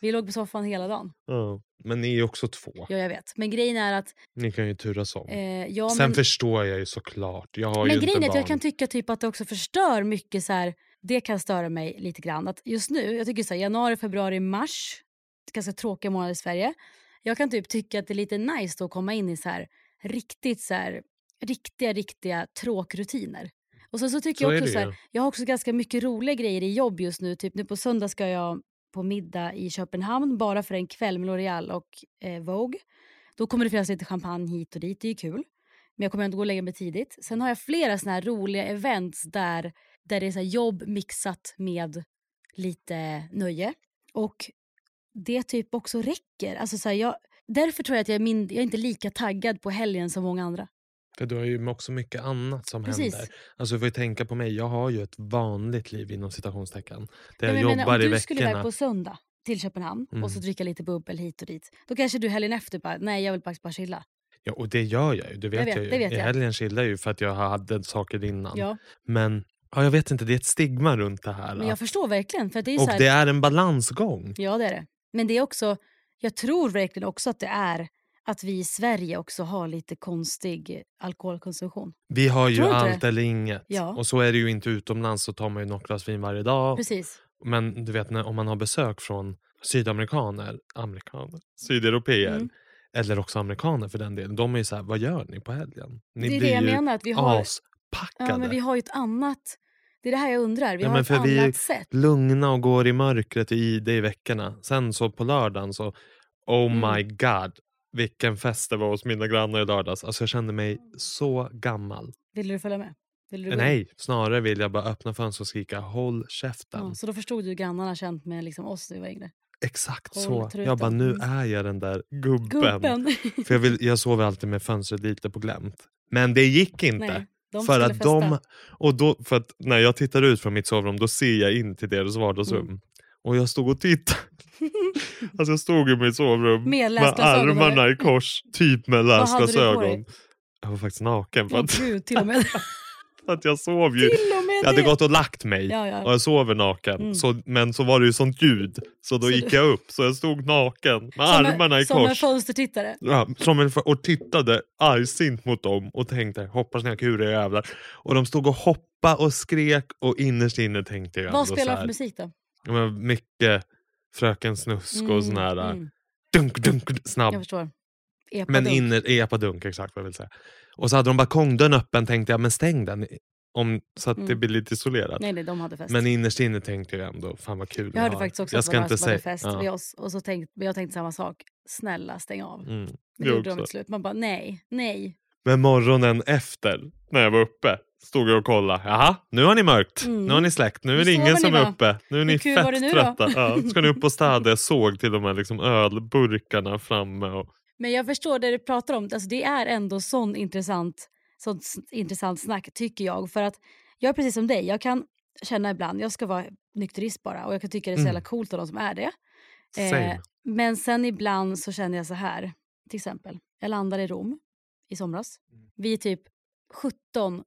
Vi låg på soffan hela dagen. Ja. Men ni är ju också två. Ja, jag vet. Men grejen är att... Ni kan ju turas om. Eh, ja, Sen men, förstår jag ju såklart. Jag har men ju grejen inte är att barn. jag kan tycka typ att det också förstör mycket så här. Det kan störa mig lite grann. Att just nu, jag tycker så här, januari, februari, mars. Ganska tråkiga månader i Sverige. Jag kan typ tycka att det är lite nice då att komma in i så här riktigt så här riktiga, riktiga tråkrutiner. Och sen så tycker Så jag också så här, jag har också ganska mycket roliga grejer i jobb just nu. Typ nu på söndag ska jag på middag i Köpenhamn bara för en kväll med L'Oreal och eh, Vogue. Då kommer det finnas lite champagne hit och dit, det är ju kul. Men jag kommer ändå gå och lägga mig tidigt. Sen har jag flera såna här roliga events där, där det är så här jobb mixat med lite nöje. Och det typ också räcker. Alltså så här, jag, därför tror jag att jag är, min, jag är inte lika taggad på helgen som många andra. För du har ju också mycket annat som Precis. händer. Alltså du får ju tänka på mig, jag har ju ett vanligt liv inom citationstecken. Där Ja, jag jag menar, jobbar om i du skulle iväg veckorna. på söndag till Köpenhamn och så Mm. dricka lite bubbel hit och dit. Då kanske du helgen efter bara, nej jag vill faktiskt bara chilla. Ja, och det gör jag ju. Det vet jag, vet, ju. det vet I helgen chillar jag ju för att jag hade saker innan. Ja, Men ja, jag vet inte, det är ett stigma runt det här. men jag förstår verkligen. För att det är och här, det är en balansgång. Ja det är det. Men det är också, jag tror verkligen också att det är att vi i Sverige också har lite konstig alkoholkonsumtion. Vi har ju allt det? eller inget. Ja. Och så är det ju inte utomlands så tar man ju några glas vin varje dag. Precis. Men du vet när, om man har besök från sydamerikaner, amerikaner, sydeuropeer Mm. eller också amerikaner för den delen. De är ju så här, vad gör ni på helgen? Ni det är blir det jag ju menar. Att vi har, aspackade. ja, men vi har ju ett annat... Det är det här jag undrar. Vi Ja, har ett för vi- annat sätt. Lugna och går i mörkret i det i veckorna. Sen så på lördagen så, oh Mm. my god. Vilken fest det var hos mina grannar i lördags. Alltså jag kände mig så gammal. Vill du följa med? Vill du? Nej, snarare vill jag bara öppna fönstret och skrika håll käften. Ja, så då förstod du hur grannarna känt med liksom oss när vi var yngre. Exakt Håll så. truten. Jag bara, nu Mm. är jag den där gubben. Gubben! För jag, vill, jag sover alltid med fönstret lite på glänt. Men det gick inte. Nej, de för att festa. de, och då, för att när jag tittar ut från mitt sovrum då ser jag in till deras vardagsrum. Mm. Och jag stod och tittade. alltså jag stod i mitt sovrum Med med armarna i kors, typ med läsglasögon. Jag var faktiskt naken för att, gud, till och med, att jag sov ju. Jag hade gått och lagt mig Ja, ja. och jag sover naken. Mm. Så, men så var det ju sånt ljud så då Så gick du- jag upp. Så jag stod naken med Som armarna en, i Som en kors. fönstertittare. Ja, som en, och tittade argsint mot dem och tänkte hoppas ni har kul era jävlar. Och de stod och hoppade och skrek och innerst inne tänkte jag Vad spelar de för musik då? ja, Mycket Fröken Snusk och sån här mm. dunk dunk snabb. Jag förstår. Epa Men inner, epadunk exakt vad jag vill säga. Och så hade de balkongdörren öppen tänkte jag men stäng den. Om, så att det Mm. blir lite isolerat. Nej, nej, de hade fest. Men innerst inne tänkte jag ändå fan vad kul jag hörde faktiskt också jag att ska det inte som hade säga. fest Ja. vid oss. Och så tänkte, men jag tänkte samma sak. Snälla, stäng av. Mm. Det gjorde de till slut. Man bara, nej, nej. Men morgonen efter, när jag var uppe, stod jag och kollade. Jaha, nu har ni mörkt. Mm. Nu har ni släckt. Nu är det ingen som är uppe. Nu är ni var fett nu trötta. Ja, ska ni upp och städa? Jag såg till de här liksom ölburkarna framme. Och, Men jag förstår det du pratar om. Alltså, det är ändå sån intressant, sånt intressant snack tycker jag. För att jag är precis som dig. Jag kan känna ibland, jag ska vara nykterist bara. Och jag kan tycka det är så jävla Mm. coolt av de som är det. Eh, men sen ibland så känner jag så här. Till exempel, jag landar i Rom i somras. Mm. Vi är typ 17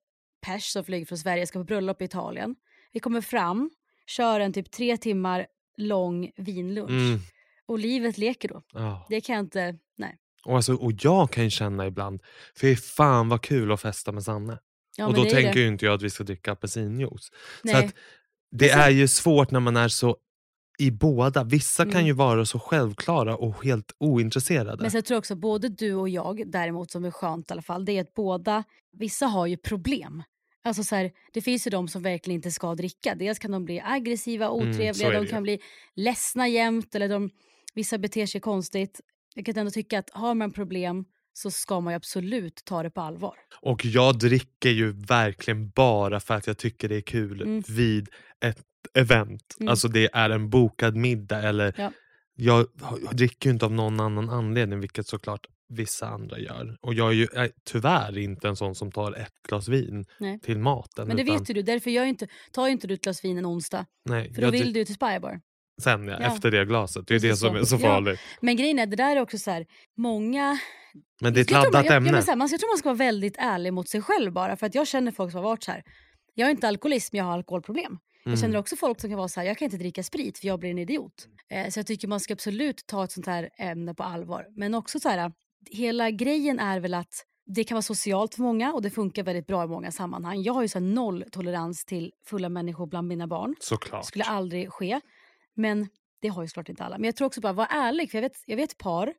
pers som flyger från Sverige, ska på bröllop i Italien. Vi kommer fram, kör en typ tre timmar lång vinlunch. Mm. Och livet leker då. Ja. Det kan jag inte... Nej. Och, alltså, och jag kan ju känna ibland, fy fan vad kul att festa med Sanne. Ja, och då tänker det. ju inte jag att vi ska dricka apelsinjuice. Så Nej. att det sen- är ju svårt när man är så i båda. Vissa kan Mm. ju vara så självklara och helt ointresserade. Men sen tror jag också både du och jag, däremot som är skönt i alla fall, det är att båda, vissa har ju problem. Alltså så här, det finns ju de som verkligen inte ska dricka. Dels kan de bli aggressiva, Mm, otrevliga, är de kan bli ledsna jämt eller de, vissa beter sig konstigt. Jag kan ändå tycka att har man problem så ska man ju absolut ta det på allvar. Och jag dricker ju verkligen bara för att jag tycker det är kul Mm. vid ett event. Mm. Alltså det är en bokad middag eller Ja. jag, jag dricker ju inte av någon annan anledning vilket såklart vissa andra gör. Och jag är ju är tyvärr inte en sån som tar ett glas vin Nej. till maten. Men det utan, vet ju du, därför gör inte, tar ju inte du ett glas vin en onsdag. Nej, För då jag vill du till Spybar. sen ja, Ja. efter det glaset. Det är det som så. är så Ja. farligt. Men grejen är, det där är också så här, många Men det är ett Jag tror man, laddat jag, jag, ämne. här, man, jag tror man ska vara väldigt ärlig mot sig själv bara. För att jag känner folk som har varit så här. Jag är inte alkoholist men jag har alkoholproblem. Jag Mm. känner också folk som kan vara så här, jag kan inte dricka sprit för jag blir en idiot. Eh, så jag tycker man ska absolut ta ett sånt här ämne på allvar. Men också så här, hela grejen är väl att det kan vara socialt för många och det funkar väldigt bra i många sammanhang. Jag har ju så här noll tolerans till fulla människor bland mina barn. Såklart. Det skulle aldrig ske. Men det har ju såklart inte alla. Men jag tror också bara vara ärlig. För jag vet, jag vet par.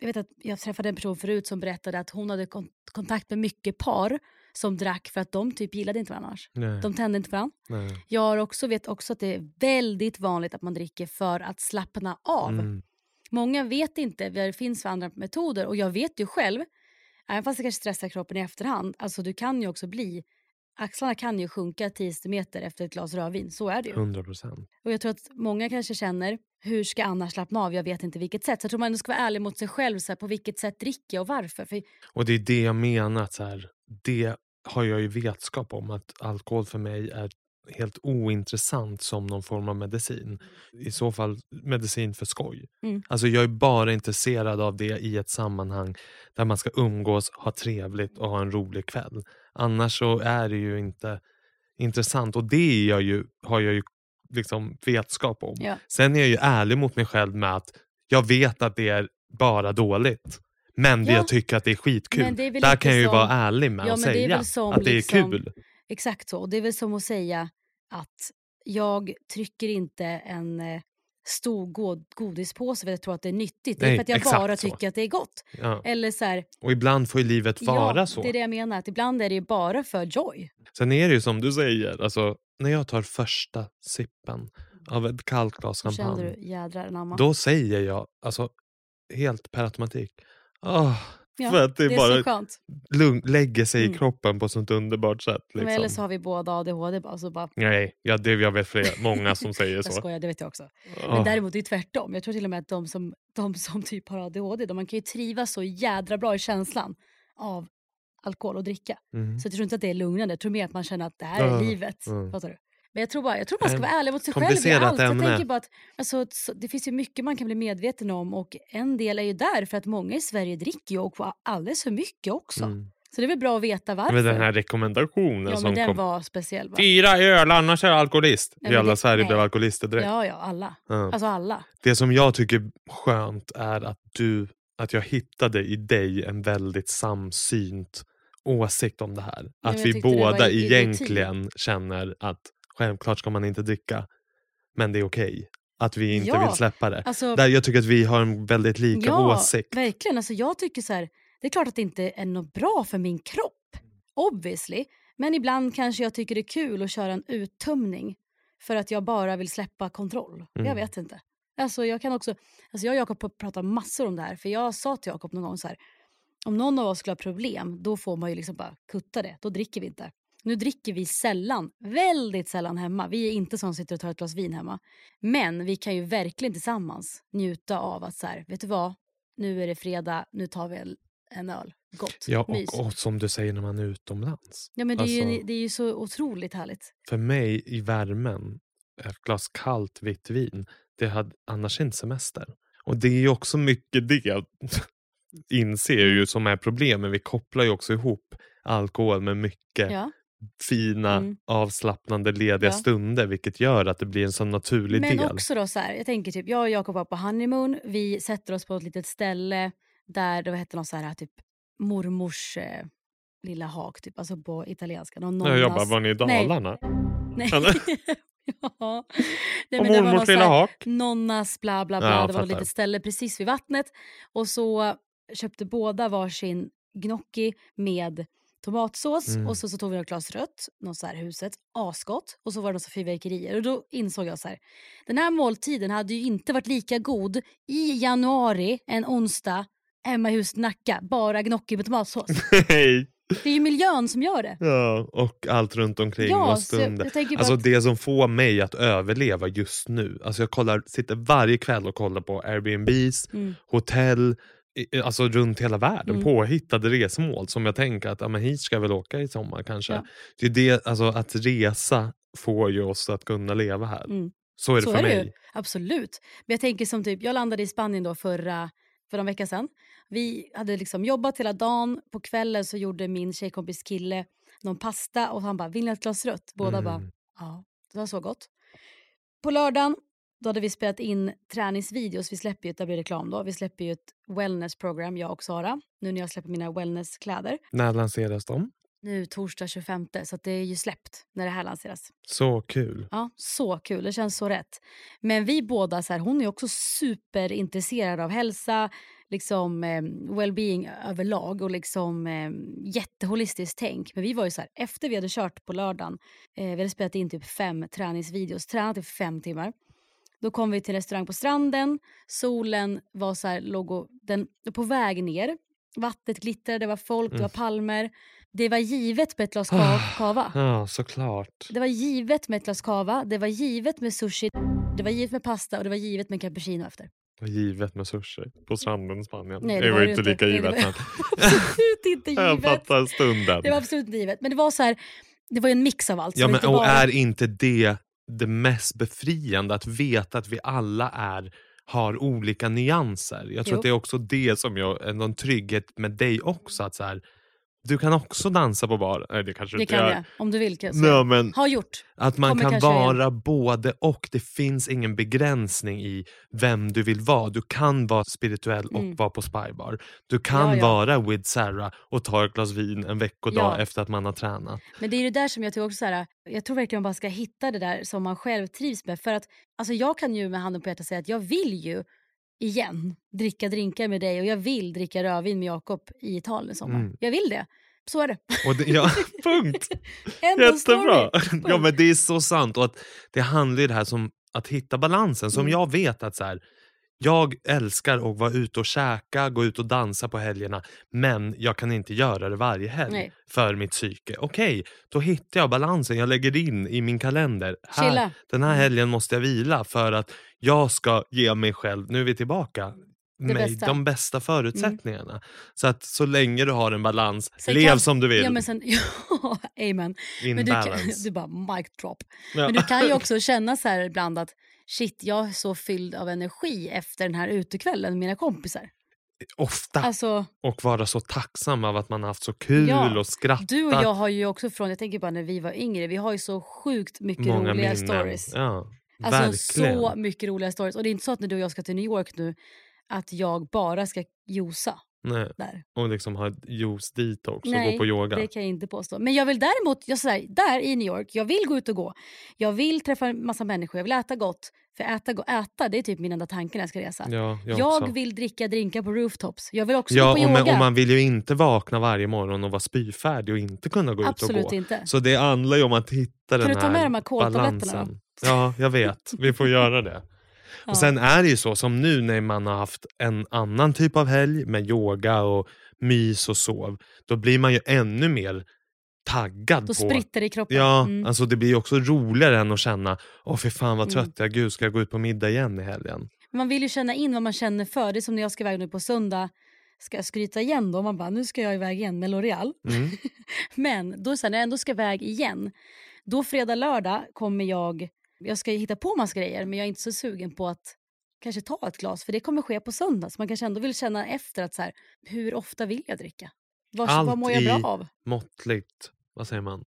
Jag vet att jag träffade en person förut som berättade att hon hade kon- kontakt med mycket par som drack för att de typ gillade inte varandra annars. Nej, De tände inte varandra. nej. Jag har också, vet också att det är väldigt vanligt att man dricker för att slappna av. Mm. Många vet inte vad det finns för andra metoder och jag vet ju själv, även fast det kanske stressar kroppen i efterhand, alltså du kan ju också bli, axlarna kan ju sjunka 10 meter efter ett glas rödvin, så är det ju. 100 procent. Och jag tror att många kanske känner, hur ska jag annars slappna av? Jag vet inte vilket sätt. Så jag tror man ska vara ärlig mot sig själv, så här, på vilket sätt dricker jag och varför? För, Och det är det jag menar. att Så här, det har jag ju vetskap om att alkohol för mig är helt ointressant som någon form av medicin. I så fall medicin för skoj. Mm. Alltså jag är bara intresserad av det i ett sammanhang där man ska umgås, ha trevligt och ha en rolig kväll. Annars så är det ju inte intressant och det jag ju, har jag ju liksom vetskap om. ja. Sen är jag ju ärlig mot mig själv med att jag vet att det är bara dåligt. Men det Ja. jag tycker att det är skitkul. Det är Där kan jag ju som- vara ärlig med Ja, och det säga väl som att det är liksom- kul. Exakt så. Och det är väl som att säga att jag trycker inte en eh, stor god, godispåse för att jag tror att det är nyttigt. det är Nej, för att jag bara så. tycker att det är gott. Ja. Eller så här, Och ibland får ju livet vara ja, så. det är det jag menar. Att ibland är det bara för joy. Sen är det ju som du säger, alltså, när jag tar första sippen av ett kallt glas champagne. du jädrar anamma. Då säger jag, alltså, helt per automatik, "Åh", Ja, för att det, det är bara lugn, lägger sig Mm. i kroppen på ett sånt underbart sätt. Men eller så Liksom. har vi båda ADHD. Bara, så bara, Nej, ja, det, jag vet fler, många som säger jag så. skojar, det vet jag också. Men Åh. däremot är det tvärtom. Jag tror till och med att de som, de som typ har ADHD, de, man kan ju trivas så jädra bra i känslan av alkohol och dricka. Mm. Så jag tror inte att det är lugnande. Jag tror mer att man känner att det här är Ja, livet. ja. Fattar du? Men jag tror, bara, jag tror man ska vara ärlig mot sig själv i allt. Jag tänker bara att, alltså, så, det finns ju mycket man kan bli medveten om och en del är ju där för att många i Sverige dricker ju och alldeles för mycket också. Mm. Så det är väl bra att veta varför. Men den här rekommendationen ja, som den kom. var speciell va? Fyra öl, annars är jag alkoholist. Nej, Hela det- Sverige nej. blev alkoholister direkt. Ja, ja, alla. Ja. Alltså alla. Det som jag tycker skönt är att du att jag hittade i dig en väldigt samsynt åsikt om det här. Att jag vi båda egentligen känner att självklart ska man inte dricka, men det är okej. Att vi inte Ja, vill släppa det. Alltså, Där jag tycker att vi har en väldigt lika ja, åsikt. verkligen. Alltså, jag tycker så här, det är klart att det inte är något bra för min kropp. Obviously. Men ibland kanske jag tycker det är kul att köra en uttömning. För att jag bara vill släppa kontroll. Jag Mm. vet inte. Alltså, jag, kan också, alltså, jag och Jakob pr- pratar massor om det här. För jag sa till Jakob någon gång så här. Om någon av oss skulle ha problem, då får man ju liksom bara kutta det. Då dricker vi inte. Nu dricker vi sällan, väldigt sällan hemma. Vi är inte som sitter och tar ett glas vin hemma. Men vi kan ju verkligen tillsammans njuta av att så här, vet du vad? Nu är det fredag, nu tar vi en, öl. Gott, Ja, och, och som du säger när man är utomlands. Ja, men det, är ju, alltså- det är ju så otroligt härligt. För mig i värmen, ett glas kallt vitt vin, det hade annars inte semester. Och det är ju också mycket det, inser ju, som är problemet. Vi kopplar ju också ihop alkohol med mycket Ja. Fina, Mm. avslappnande, lediga Ja. stunder vilket gör att det blir en sån naturlig Men del. också då så här, jag tänker typ, jag och Jakob var på honeymoon, vi sätter oss på ett litet ställe där det hette något så här typ mormors eh, lilla hak, typ, alltså på italienska. Någon Ja, jag bara, nonnas- var ni i Nej. Dalarna? Nej. Eller? ja. Nej, Och men det någon mormors så lilla här- hak? nonnas bla bla bla. Ja, det var ett litet ställe precis vid vattnet. Och så köpte båda varsin gnocchi med tomatsås Mm. och så, så tog vi ett glas rött, något så här huset, asgott. Och så var det några fyrverkerier. Och då insåg jag så här, den här måltiden hade ju inte varit lika god i januari, en onsdag, hemma i huset Nacka, bara gnocchi med tomatsås. Nej! Det är ju miljön som gör det. Ja, och allt runt omkring Ja, och bara Alltså att, det som får mig att överleva just nu. Alltså jag kollar, sitter varje kväll och kollar på Airbnbs, mm, hotell, alltså runt hela världen. Mm. Påhittade resmål som jag tänker att ja, men hit ska jag väl åka i sommar kanske. Ja. Det är det, alltså att resa får ju oss att kunna leva här. mm. Så är det Så för är det mig. ju. Absolut. Men jag tänker som typ, jag landade i Spanien då förra, för en vecka sedan. Vi hade liksom jobbat hela dagen. På kvällen så gjorde min tjejkompis kille någon pasta och han bara, vill ni ett glas rött? Båda bara, Mm. ja, det var så gott. På lördagen då hade vi spelat in träningsvideos. Vi släpper ju, där blir reklam då. Vi släpper ju ett wellness-program, jag och Sara. Nu när jag släpper mina wellness-kläder. När lanseras de? Nu torsdag 25, så det är ju släppt när det här lanseras. Så kul. Ja, så kul. Det känns så rätt. Men vi båda, så här, hon är också superintresserad av hälsa, liksom eh, well-being överlag och liksom eh, jätteholistiskt tänk. Men vi var ju så här, efter vi hade kört på lördagen, eh, vi hade spelat in typ fem träningsvideos, tränat i fem timmar. Då kom vi till restaurang på stranden, solen var så här, låg och, den var på väg ner. Vattnet glittrade, det var folk, det Mm. var palmer. Det var givet med ett glas Ah. ka- kava. Ja, såklart. Det var givet med ett glas kava, det var givet med sushi, det var givet med pasta och det var givet med cappuccino efter. Vad givet med sushi på stranden i Spanien. Nej, det, var ju inte lika Nej, givet. Det men... var absolut inte jag givet. fattar stunden. Det var absolut inte givet. Men det var så här, det var ju en mix av allt. Ja, det var men, och bara- är inte det det mest befriande? Att veta att vi alla är har olika nyanser. Jag tror Jo. att det är också det som jag, är någon trygghet med dig också. Att så här, du kan också dansa på bar. Nej, det kanske du Det inte kan gör. jag, om du vill. Kan jag säga. men Har gjort. att man Kommer kan vara både och. Det finns ingen begränsning i vem du vill vara. Du kan vara spirituell och Mm. vara på spybar. Du kan Ja, ja. vara with Sarah och ta ett glas vin en veckodag Ja. efter att man har tränat. Men det är det där som jag tror också så här, jag tror verkligen man bara ska hitta det där som man själv trivs med. För att alltså jag kan ju med handen på hjärtat säga att jag vill ju igen dricka drinkar med dig och jag vill dricka rödvin med Jakob i Italien i sommar. Mm. Jag vill det. Så är det. Och det ja, punkt! Jättebra! Ja men det är så sant. Och att det handlar ju det här som att hitta balansen. Som Mm. jag vet att så här, jag älskar att vara ute och käka, gå ut och dansa på helgerna. Men jag kan inte göra det varje helg Nej. för mitt psyke. Okej, då hittar jag balansen. Jag lägger in i min kalender. Här, den här helgen måste jag vila för att jag ska ge mig själv, nu är vi tillbaka, mig bästa. de bästa förutsättningarna. Så att så länge du har en balans, Sen lev kan- som du vill. Ja, men sen, ja, amen. in Men du, kan, balance. du bara mic drop. Ja. Men du kan ju också känna så här ibland att shit, jag är så fylld av energi efter den här utekvällen med mina kompisar. Ofta. Alltså, och vara så tacksam av att man har haft så kul Ja, och skrattat. du och jag har ju också från, jag tänker bara när vi var yngre, vi har ju så sjukt mycket Många roliga minnen. stories. Ja, Alltså verkligen. så mycket roliga stories. Och det är inte så att när du och jag ska till New York nu, att jag bara ska josa Nej. där. Och liksom ha juice dit också och Nej, gå på yoga. det kan jag inte påstå. Men jag vill däremot, jag sådär, där i New York, jag vill gå ut och gå. Jag vill träffa en massa människor, jag vill äta gott. För äta, go- äta det är typ min enda tanke när jag ska resa. Ja, jag, jag vill dricka drinkar på rooftops. Jag vill också Ja, gå på och, yoga. man, och man vill ju inte vakna varje morgon och vara spyfärdig och inte kunna gå ut och Absolut gå. inte. Så det handlar ju om att hitta den du här ta med de här koltabletterna balansen. Ja, jag vet. Vi får göra det. Ja. Och Sen är det ju så som nu när man har haft en annan typ av helg med yoga och mys och sov. Då blir man ju ännu mer taggad Då spritter det i kroppen. Ja, Mm. alltså det blir också roligare än att känna Åh fy fan vad Mm. trött jag är, gud ska jag gå ut på middag igen i helgen? Man vill ju känna in vad man känner för. Det är som när jag ska iväg nu på söndag. Ska jag skryta igen då? Man bara, nu ska jag iväg igen med L'Oreal. Mm. Men då sen när jag ändå ska iväg igen. Då fredag, lördag kommer jag... Jag ska hitta på massa grejer men jag är inte så sugen på att kanske ta ett glas. För det kommer ske på söndag. Så man kanske ändå vill känna efter att så här, hur ofta vill jag dricka? Vad, Allt vad mår jag bra av? Måttligt, vad säger man?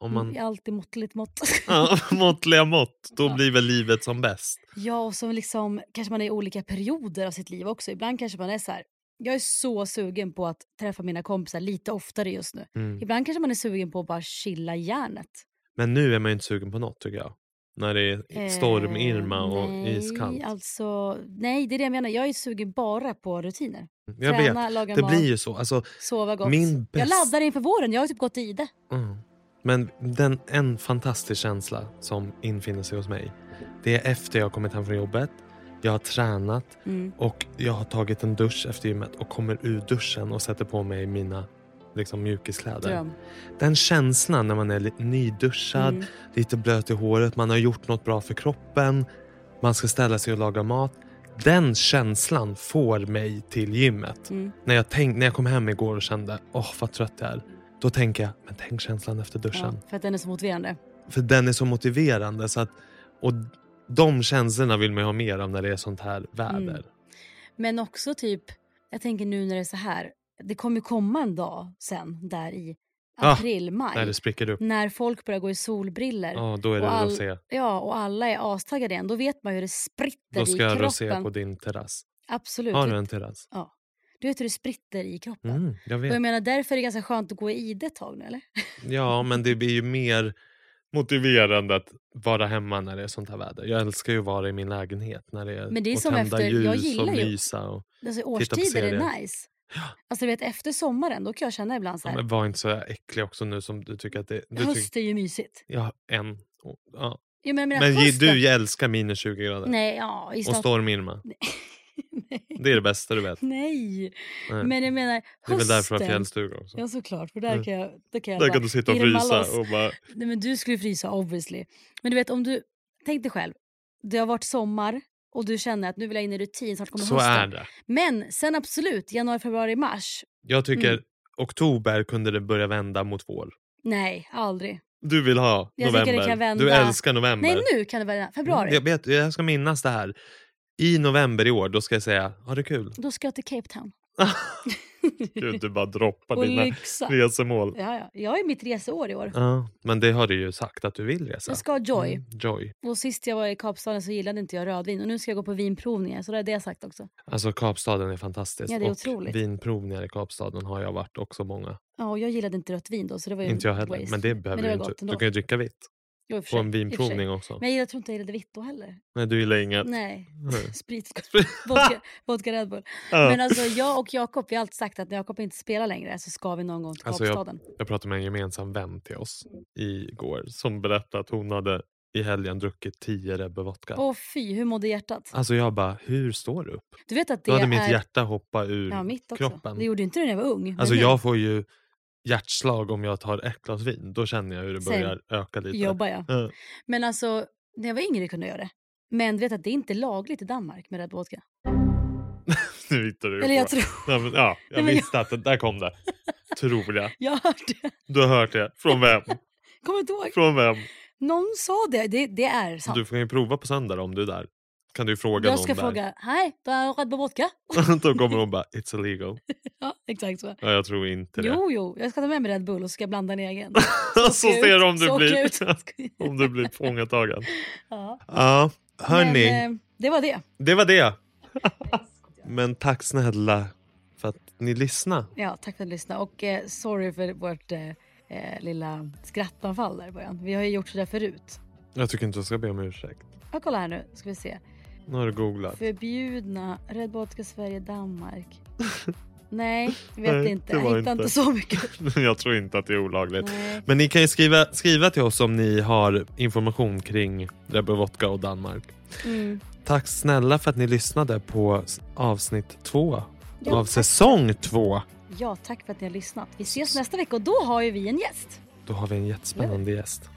Om man, I alltid måttligt mått. ja, måttliga mått, då Ja. blir väl livet som bäst. ja, och så liksom, kanske man är i olika perioder av sitt liv också. Ibland kanske man är så här. Jag är så sugen på att träffa mina kompisar lite oftare just nu. Mm. Ibland kanske man är sugen på att bara chilla järnet. Men nu är man ju inte sugen på något tycker jag. När det är storm, Eh, Irma och nej, iskallt. Alltså, nej, det är det jag menar. Jag är sugen bara på rutiner. jag Träna, vet, laga det mat, blir ju så. Alltså, sova gott. min Jag bäst... laddar inför våren. Jag har typ gått i det. Mm. Men den, en fantastisk känsla som infinner sig hos mig. Det är efter jag har kommit hem från jobbet. Jag har tränat Mm. och jag har tagit en dusch efter gymmet och kommer ur duschen och sätter på mig mina liksom, mjukiskläder. Dröm. Den känslan när man är nyduschad, Mm. lite blöt i håret, man har gjort något bra för kroppen, man ska ställa sig och laga mat. Den känslan får mig till gymmet. Mm. När jag, tänk, när jag kom hem igår och kände åh vad trött jag är. Då tänker jag, men tänk känslan efter duschen. Ja, för att den är så motiverande. För den är så motiverande. Så att, och de känslorna vill man ha mer av när det är sånt här väder. Mm. Men också typ, jag tänker nu när det är så här. Det kommer komma en dag sen där i Ah, april, maj. När det spricker upp. När folk börjar gå i solbriller. Ja, då är det och all- rosé. Ja, och alla är astaggade igen. Då vet man hur det spritter Då ska i jag kroppen. rosé på din terrass. Absolut. Har Du en terrass? Ja. Du vet hur det spritter i kroppen. Mm, jag Och vet. jag menar därför är det ganska skönt att gå i det ett tag nu eller? Ja, men det blir ju mer motiverande att vara hemma när det är sånt här väder. Jag älskar ju att vara i min lägenhet när det är Men det är och som tända efter- ljus jag gillar och mysa. Och, Alltså på årstider är serier. nice. Alltså du vet efter sommaren då kan jag känna ibland så ja, här. men var inte så äcklig också nu som du tycker att det du höst är ju mysigt. Ja, en. och- Ja. Menar, Men ge- hösten, du älskar minus 20 grader. Nej, ja, i och snart... storm Irma. Det är det bästa du vet. Nej. Nej. Men jag menar det är väl därför hösten. jag har fjällstuga också. Ja såklart, för där Mm. kan jag, där kan jag Där bara kan du sitta och frysa och bara... Nej, men du skulle frysa obviously. Men du vet om du, tänk dig själv. Det har varit sommar och du känner att nu vill jag in i rutin, snart kommer Så hösten. är det. Men sen absolut, januari, februari, mars. Jag tycker Mm. oktober kunde det börja vända mot vår. Nej, aldrig. Du vill ha Jag november. kan vända- Du älskar november. Nej nu kan det vara februari. Jag, vet, jag ska minnas det här. I november i år, då ska jag säga, ha det kul. Då ska jag till Cape Town. Gud, du bara droppar och dina lyxa. resemål. Ja, ja. Jag är mitt reseår i år. Ja, men det har du ju sagt att du vill resa. Jag ska ha Joy. Mm, joy. Och sist jag var i Kapstaden så gillade inte jag rödvin. Och nu ska jag gå på vinprovningar. Så det är det jag sagt också. Alltså Kapstaden är fantastisk. Ja, det är och otroligt. vinprovningar i Kapstaden har jag varit också många. Ja, och jag gillade inte rött vin då. Så det var ju Inte jag heller. waste. Men det behöver det du inte. ändå. Du kan ju dricka vitt. Jo, På en vinprovning också. Men jag tror inte jag gillade vitt då heller. Nej, du gillar inget. Nej, Nej. sprit. vodka, vodka Red Bull. Ja. Men alltså jag och Jakob, vi har alltid sagt att när Jakob inte spelar längre så ska vi någon gång till Alltså, jag- Kapstaden. Jag pratade med en gemensam vän till oss igår som berättade att hon hade i helgen druckit 10 Rebbe vodka. Åh fy, hur mådde hjärtat? Alltså jag bara, hur står du upp? Du vet att det Då hade är... mitt hjärta hoppat ur ja, mitt också. kroppen. Det gjorde inte det när jag var ung. Alltså nu jag får ju hjärtslag om jag tar ett glas vin. Då känner jag hur det börjar öka lite. jobbar jag. Ja. Men alltså, när jag var yngre kunde jag göra det. Men du vet att det är inte lagligt i Danmark med Red vodka. Nu hittar du Eller på. jag tror... Nej, men, ja, jag Nej, men visste att det, där kom det. Tror jag. Jag har hört det. Du har hört det. Från vem? Kommer inte ihåg. Från vem? Någon sa det. Det, det är sant. Du får ju prova på söndag om du är där. Kan du fråga jag någon ska där. fråga, hej, du har Red Bull vodka? då kommer hon bara, it's illegal. Ja, exakt så. Ja, jag tror inte det. Jo, jo, jag ska ta med mig Red Bull och så ska jag blanda en egen. så ser du om Så du jag blir, om du blir fångatagen. ja. Ja, hörni. Men, eh, det var det. Det var det. Men tack snälla för att ni lyssnade. Ja, tack för att du lyssnade. Och eh, sorry för vårt eh, eh, lilla skrattanfall där i början. Vi har ju gjort sådär förut. Jag tycker inte jag ska be om ursäkt. Ja, kolla här nu, ska vi se. Nu har du googlat. Förbjudna Red Vodka Sverige Danmark. Nej, vet Nej, inte. Jag hittar inte. inte så mycket. jag tror inte att det är olagligt. Nej. Men ni kan skriva, skriva till oss om ni har information kring Rebbe Vodka och Danmark. Mm. Tack snälla för att ni lyssnade på avsnitt två Ja, av tack. säsong två. Ja, tack för att ni har lyssnat. Vi ses nästa vecka och då har ju vi en gäst. Då har vi en jättespännande gäst.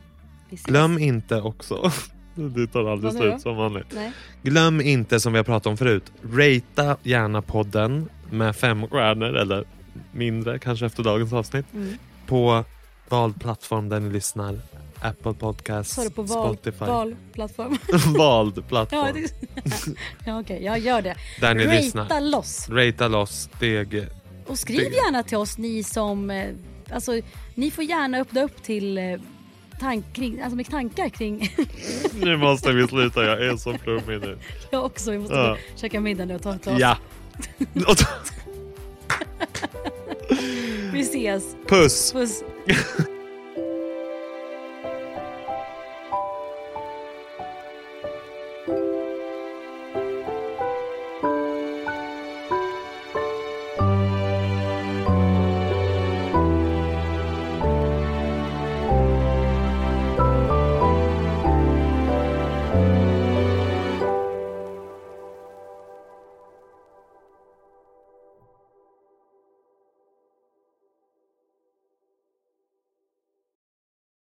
Glöm inte också, det tar aldrig slut som vanligt. Nej. Glöm inte som vi har pratat om förut, ratea gärna podden med fem stjärnor eller mindre kanske efter dagens avsnitt Mm. på vald plattform där ni lyssnar. Apple Podcasts, Sa du på val, Spotify. valplattform? vald ja, plattform det... ja okej, jag gör det. där ni lyssnar. Rata loss. Ratea loss steg. Och skriv Det- gärna till oss ni som... eh, Alltså, ni får gärna öppna upp till eh, tank, kring, alltså med tankar kring... Nu måste vi sluta, jag är så flummig nu. jag också. Vi måste Ja. käka middag nu och ta ett glas. Ja. Vi ses. Puss! Puss.